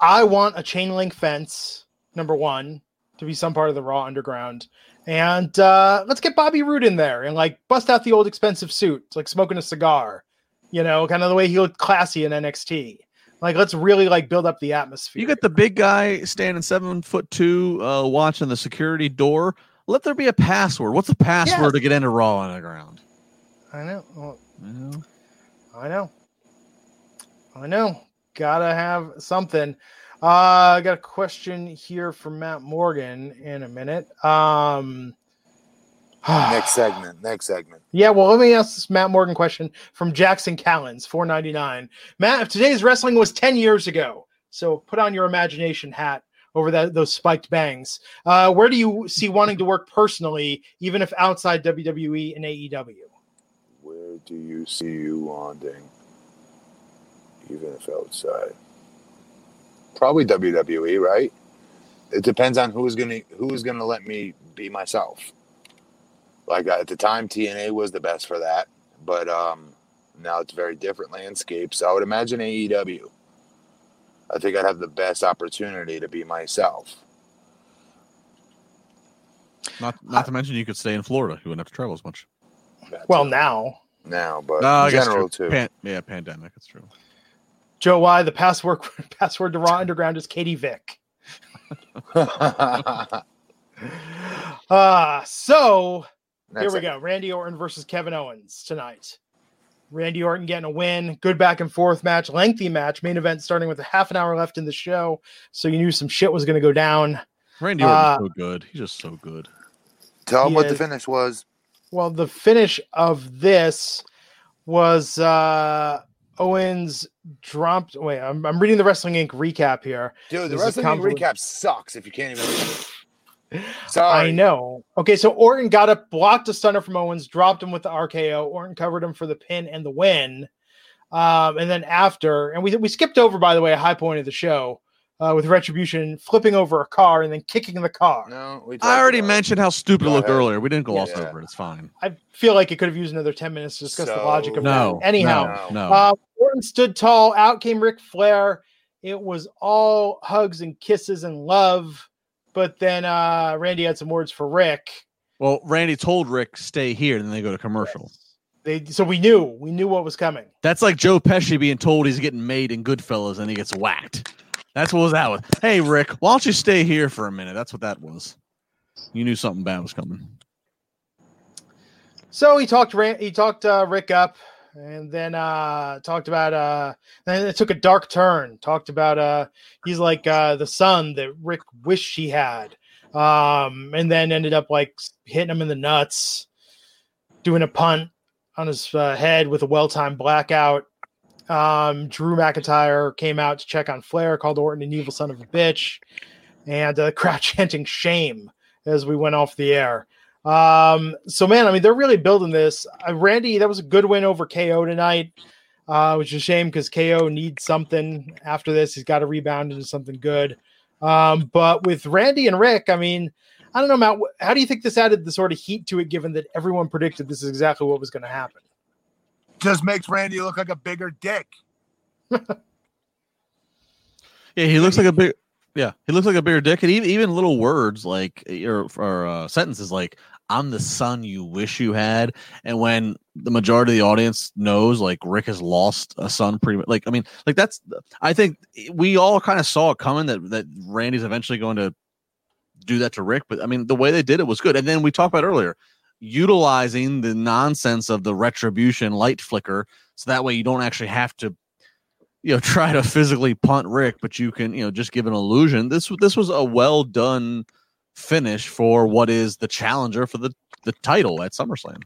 Speaker 1: I want a chain link fence, number one, to be some part of the Raw Underground. And uh, let's get Bobby Roode in there and like bust out the old expensive suit, It's like smoking a cigar, you know, kind of the way he looked classy in NXT. Like, let's really like build up the atmosphere.
Speaker 3: You got the big guy standing seven foot two, uh, watching the security door. Let there be a password. What's the password
Speaker 1: Yes.
Speaker 3: to get into Raw Underground?
Speaker 1: I know. Well,
Speaker 3: You know?
Speaker 1: I know. I know. Gotta have something. Uh, I got a question here from Matt Morgan in a minute. Um,
Speaker 2: Next segment. Next segment.
Speaker 1: Yeah, well, let me ask this Matt Morgan question from Jackson Callens, four ninety nine. Matt, if today's wrestling was ten years ago, so put on your imagination hat over that those spiked bangs. Uh, where do you see wanting to work personally, even if outside WWE and AEW?
Speaker 2: Where do you see you wanting? Even if outside. Probably WWE, right? It depends on who's gonna who's gonna let me be myself. Like at the time, TNA was the best for that, but um, now it's a very different landscape. So I would imagine AEW. I think I'd have the best opportunity to be myself.
Speaker 3: Not not to mention you could stay in Florida. You wouldn't have to travel as much.
Speaker 2: That's
Speaker 1: Well,
Speaker 2: it.
Speaker 1: now
Speaker 2: now, but
Speaker 3: No,
Speaker 2: in general too.
Speaker 3: Pan- yeah, pandemic. It's true.
Speaker 1: Joe Y, the password password to Raw Underground is Katie Vick. Uh so
Speaker 2: Next
Speaker 1: Here we
Speaker 2: segment.
Speaker 1: go. Randy Orton versus Kevin Owens tonight. Randy Orton getting a win. Good back and forth match, lengthy match. Main event starting with a half an hour left in the show. So you knew some shit was going to go down.
Speaker 3: Randy Orton's
Speaker 1: Uh,
Speaker 3: so good. He's just so good.
Speaker 2: Tell him
Speaker 1: He
Speaker 2: what the finish was.
Speaker 1: Well, the finish of this was uh Owens dropped. Wait, I'm, I'm reading the Wrestling Inc. recap here.
Speaker 2: Dude, the
Speaker 1: This
Speaker 2: Wrestling
Speaker 1: convoluted.
Speaker 2: recap sucks if you can't even read it. Sorry.
Speaker 1: I know. Okay, so Orton got up, blocked a stunner from Owens, dropped him with the RKO. Orton covered him for the pin and the win. Um, and then after, and we we skipped over, by the way, a high point of the show uh, with Retribution flipping over a car and then kicking the car.
Speaker 2: No, we.
Speaker 3: I already
Speaker 2: about it.
Speaker 3: mentioned how stupid it looked
Speaker 2: ahead.
Speaker 3: earlier. We didn't gloss
Speaker 2: Yeah.
Speaker 3: over it. It's fine.
Speaker 1: I feel like it could have used another 10 minutes to discuss the logic of
Speaker 3: No.
Speaker 1: that. Anyhow,
Speaker 3: no, no.
Speaker 1: uh, Orton stood tall. Out came Ric Flair. It was all hugs and kisses and love. But then uh, Randy had some words for Ric.
Speaker 3: well, Randy told Ric stay here, and then they go to commercial.
Speaker 1: They so we knew we knew what was coming.
Speaker 3: That's like Joe Pesci being told he's getting made in Goodfellas, and he gets whacked. That's what was that with. Hey, Ric, why don't you stay here for a minute? That's what that was. You knew something bad was coming.
Speaker 1: So he talked he talked uh, Ric up, and then uh, talked about uh, then it took a dark turn. Talked about uh, he's like uh, the son that Ric wished he had, um, and then ended up like hitting him in the nuts, doing a punt on his uh, head with a well timed blackout. Um, Drew McIntyre came out to check on Flair, called Orton an evil son of a bitch, and uh, crowd chanting shame as we went off the air. Um, so man, I mean, they're really building this. Uh, Randy, that was a good win over KO tonight, uh, which is a shame because KO needs something after this. He's got to rebound into something good. Um, but with Randy and Ric, I mean, I don't know, Matt. How do you think this added the sort of heat to it, given that everyone predicted this is exactly what was going to happen?
Speaker 4: Just makes Randy look like a bigger dick.
Speaker 3: Yeah, he looks like a big. Yeah, he looks like a bigger dick, and even even little words like or, or uh, sentences like "I'm the son you wish you had," and when the majority of the audience knows like Ric has lost a son, pretty much. Like I mean, like that's. I think we all kind of saw it coming that that Randy's eventually going to do that to Ric, but I mean the way they did it was good. And then we talked about earlier utilizing the nonsense of the retribution light flicker, so that way you don't actually have to you know try to physically punt Ric, but you can you know just give an illusion. This this was a well done finish for what is the challenger for the the title at SummerSlam.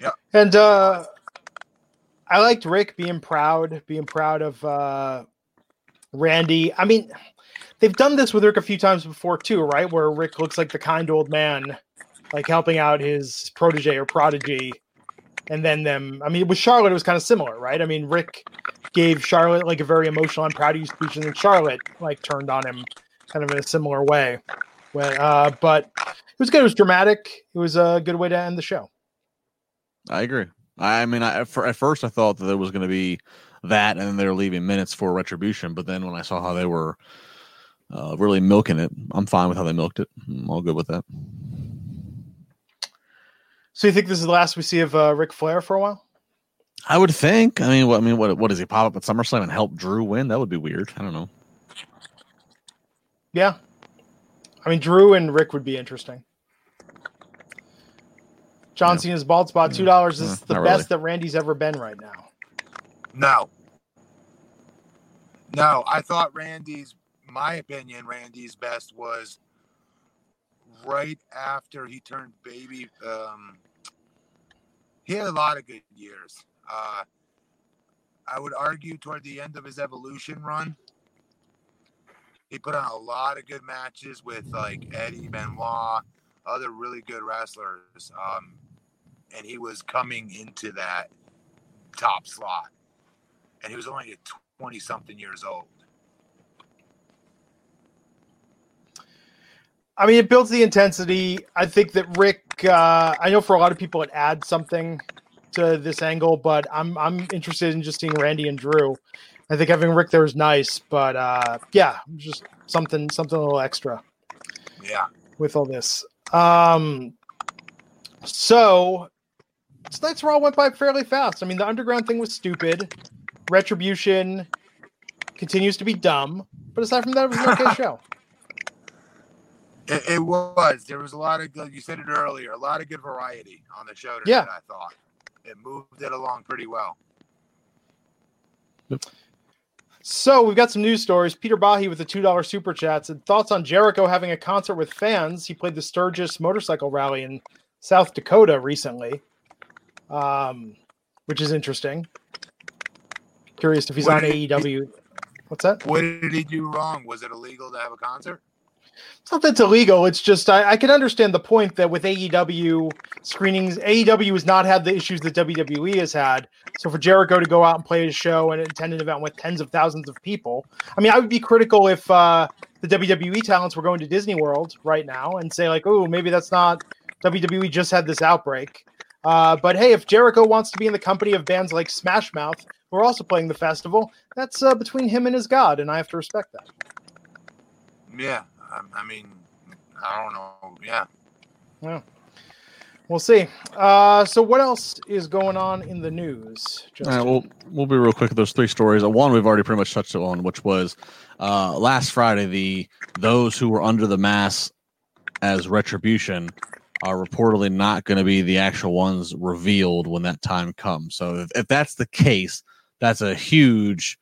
Speaker 1: Yeah and uh I liked Ric being proud, being proud of uh Randy. I mean, they've done this with Ric a few times before too, right? Where Ric looks like the kind old man, like helping out his protege or prodigy. And then them, I mean, with Charlotte, it was kind of similar, right? I mean, Ric gave Charlotte like a very emotional, I'm proud of you speech, and then Charlotte like turned on him kind of in a similar way. When, uh, but it was good. It was dramatic. It was a good way to end the show.
Speaker 3: I agree. I mean, I for, at first I thought that there was going to be that, and then they were leaving minutes for retribution. But then when I saw how they were uh, really milking it, I'm fine with how they milked it. I'm all good with that.
Speaker 1: So you think this is the last we see of uh, Ric Flair for a while?
Speaker 3: I would think. I mean, what I mean, what what does he pop up at SummerSlam and help Drew win? That would be weird. I don't know.
Speaker 1: Yeah. I mean, Drew and Ric would be interesting. John
Speaker 3: Yeah.
Speaker 1: Cena's bald spot, two dollars. This
Speaker 3: Yeah,
Speaker 1: is the
Speaker 3: not
Speaker 1: best
Speaker 3: really.
Speaker 1: that Randy's ever been right now.
Speaker 4: No. No, I thought Randy's, my opinion, Randy's best was right after he turned baby. Um, he had a lot of good years. Uh, I would argue toward the end of his evolution run, he put on a lot of good matches with like Eddie Benoit, other really good wrestlers. Um, and he was coming into that top slot and he was only 20 something years old.
Speaker 1: I mean, it builds the intensity. I think that Ric. Uh, I know for a lot of people it adds something to this angle, but I'm I'm interested in just seeing Randy and Drew. I think having Ric there is nice, but uh, yeah, just something something a little extra.
Speaker 4: Yeah.
Speaker 1: with all this. Um, so tonight's Raw went by fairly fast. I mean, the underground thing was stupid. Retribution continues to be dumb, but aside from that, it was an okay show.
Speaker 4: It, it was. There was a lot of good, you said it earlier, a lot of good variety on the show tonight,
Speaker 1: Yeah.
Speaker 4: I thought. It moved it along pretty well.
Speaker 1: So we've got some news stories. Peter Bahi with the two dollar super chat said thoughts on Jericho having a concert with fans. He played the Sturgis motorcycle rally in South Dakota recently, um, which is interesting. Curious if he's
Speaker 4: What
Speaker 1: on
Speaker 4: did he-
Speaker 1: AEW. What's that?
Speaker 4: What did he do wrong? Was it illegal to have a concert?
Speaker 1: It's not that it's illegal. It's just I, I can understand the point that with AEW screenings, AEW has not had the issues that WWE has had. So for Jericho to go out and play his show and attend an event with tens of thousands of people, I mean, I would be critical if uh, the WWE talents were going to Disney World right now and say like, oh, maybe that's not WWE just had this outbreak. Uh, but hey, if Jericho wants to be in the company of bands like Smash Mouth, who are also playing the festival, that's uh, between him and his God, and I have to respect that.
Speaker 4: Yeah, I, I mean, I don't know. Yeah.
Speaker 1: Yeah. We'll see. Uh, so, what else is going on in the news?
Speaker 3: All right, we'll we'll be real quick. Those three stories. Uh, one we've already pretty much touched on, which was uh, last Friday. The those who were under the mass as retribution are reportedly not going to be the actual ones revealed when that time comes. So, if, if that's the case, that's a huge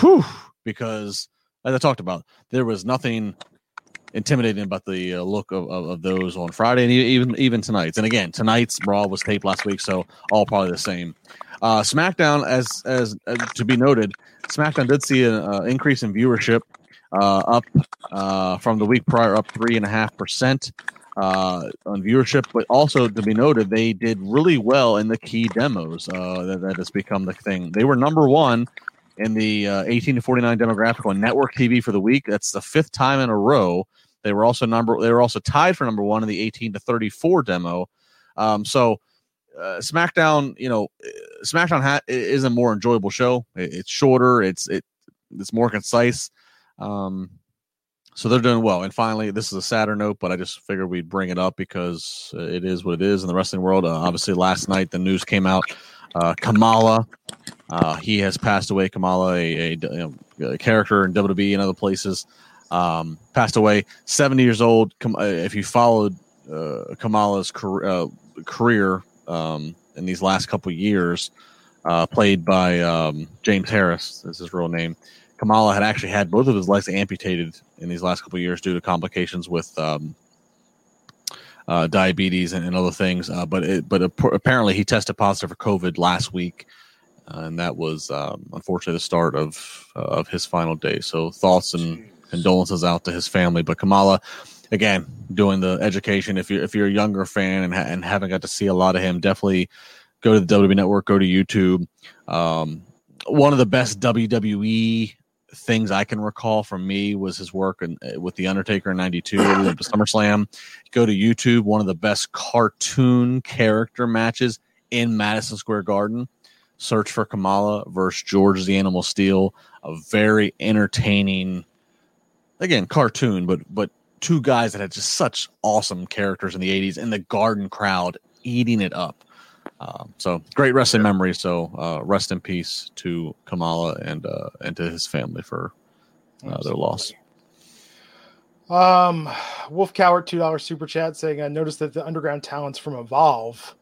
Speaker 3: whew because as I talked about, there was nothing intimidating about the uh, look of, of, of, those on Friday and even even tonight's. And again, tonight's Raw was taped last week, so all probably the same. Uh, SmackDown, as as uh, to be noted, SmackDown did see an uh, increase in viewership, uh, up uh, from the week prior, up three and a half percent on viewership. But also to be noted, they did really well in the key demos. that, that has become the thing. They were number one in the uh, 18 to 49 demographic on network TV for the week. That's the fifth time in a row. They were also number. They were also tied for number one in the 18 to 34 demo. Um, so uh, SmackDown, you know, SmackDown ha- is a more enjoyable show. It, it's shorter. It's it it's more concise. Um, so they're doing well. And finally, this is a sadder note, but I just figured we'd bring it up because it is what it is in the wrestling world. Uh, obviously, last night the news came out. Uh, Kamala uh, he has passed away. Kamala, a, a, a, character in WWE and other places, um, passed away. Seventy years old. Uh, if you followed uh, Kamala's career, uh, career um, in these last couple years, uh, played by um, James Harris, is his real name. Kamala had actually had both of his legs amputated in these last couple years due to complications with um, uh, diabetes and, and, other things. Uh, but it, but apparently he tested positive for COVID last week uh, and that was um, unfortunately the start of uh, of his final day. So thoughts and. Condolences out to his family. But Kamala, again, doing the education. If you're if you're a younger fan and, ha- and haven't got to see a lot of him, definitely go to the WWE Network, go to YouTube. Um, one of the best WWE things I can recall from me was his work in, uh, with the Undertaker in '92 at SummerSlam. Go to YouTube. One of the best cartoon character matches in Madison Square Garden Search for Kamala versus George the Animal Steele. A very entertaining, again, cartoon, but but two guys that had just such awesome characters in the 80s and the garden crowd eating it up. Um, so great wrestling memories. So uh, rest in peace to Kamala and uh, and to his family for uh, their loss.
Speaker 1: Um, Wolf Coward two dollar super chat saying I noticed that the underground talents from Evolve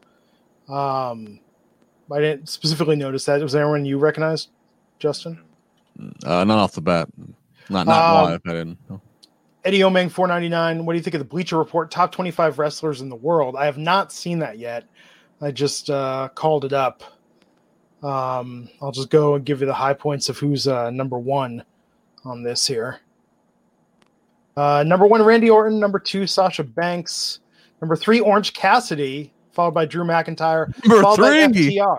Speaker 1: um I didn't specifically notice that. Was there anyone you recognized, Justin?
Speaker 3: Uh, not off the bat. Not not um, live. I didn't. No.
Speaker 1: Eddie Omeng, four ninety nine. What do you think of the Bleacher Report top twenty five wrestlers in the world? I have not seen that yet. I just uh, called it up. Um, I'll just go and give you the high points of who's uh, number one on this here. Uh, number one, Randy Orton. Number two, Sasha Banks. Number three, Orange Cassidy followed by Drew McIntyre,
Speaker 3: Number
Speaker 1: followed
Speaker 3: three.
Speaker 1: by FTR.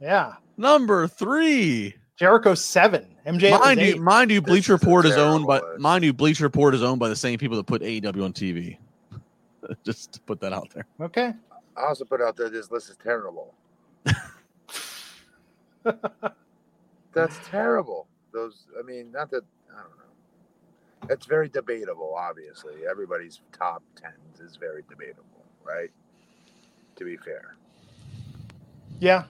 Speaker 1: Yeah.
Speaker 3: Number three.
Speaker 1: Jericho seven. MJ.
Speaker 3: Mind you, mind you, Bleacher Report is owned by mind you, Bleacher Report is owned by the same people that put AEW on TV. Just to put that out there.
Speaker 1: Okay.
Speaker 2: I also put out there this list is terrible. That's terrible. Those, I mean, not that I don't know. It's very debatable. Obviously, everybody's top tens is very debatable, right? to be fair.
Speaker 1: Yeah.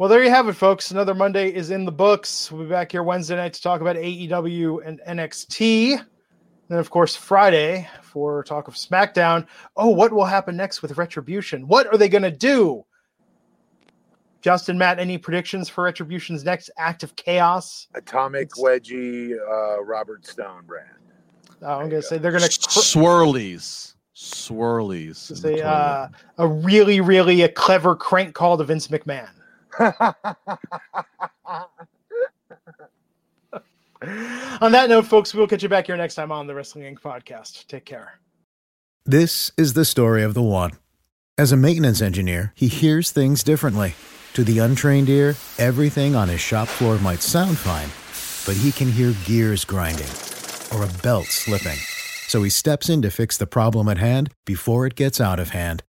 Speaker 1: Well, there you have it, folks. Another Monday is in the books. We'll be back here Wednesday night to talk about AEW and NXT. And then, of course, Friday for talk of SmackDown. Oh, what will happen next with Retribution? What are they going to do? Justin, Matt, any predictions for Retribution's next act of chaos?
Speaker 2: Atomic it's... Wedgie, uh, Robert Stone brand.
Speaker 1: Oh, I'm going to say they're going to
Speaker 3: cr- swirlies swirlies.
Speaker 1: It's a, uh, a really, really a clever crank call to Vince McMahon. On that note, folks, we'll catch you back here next time on the Wrestling Inc. podcast. Take care.
Speaker 5: This is the story of the one. As a maintenance engineer, he hears things differently. To the untrained ear, everything on his shop floor might sound fine, but he can hear gears grinding or a belt slipping. So he steps in to fix the problem at hand before it gets out of hand.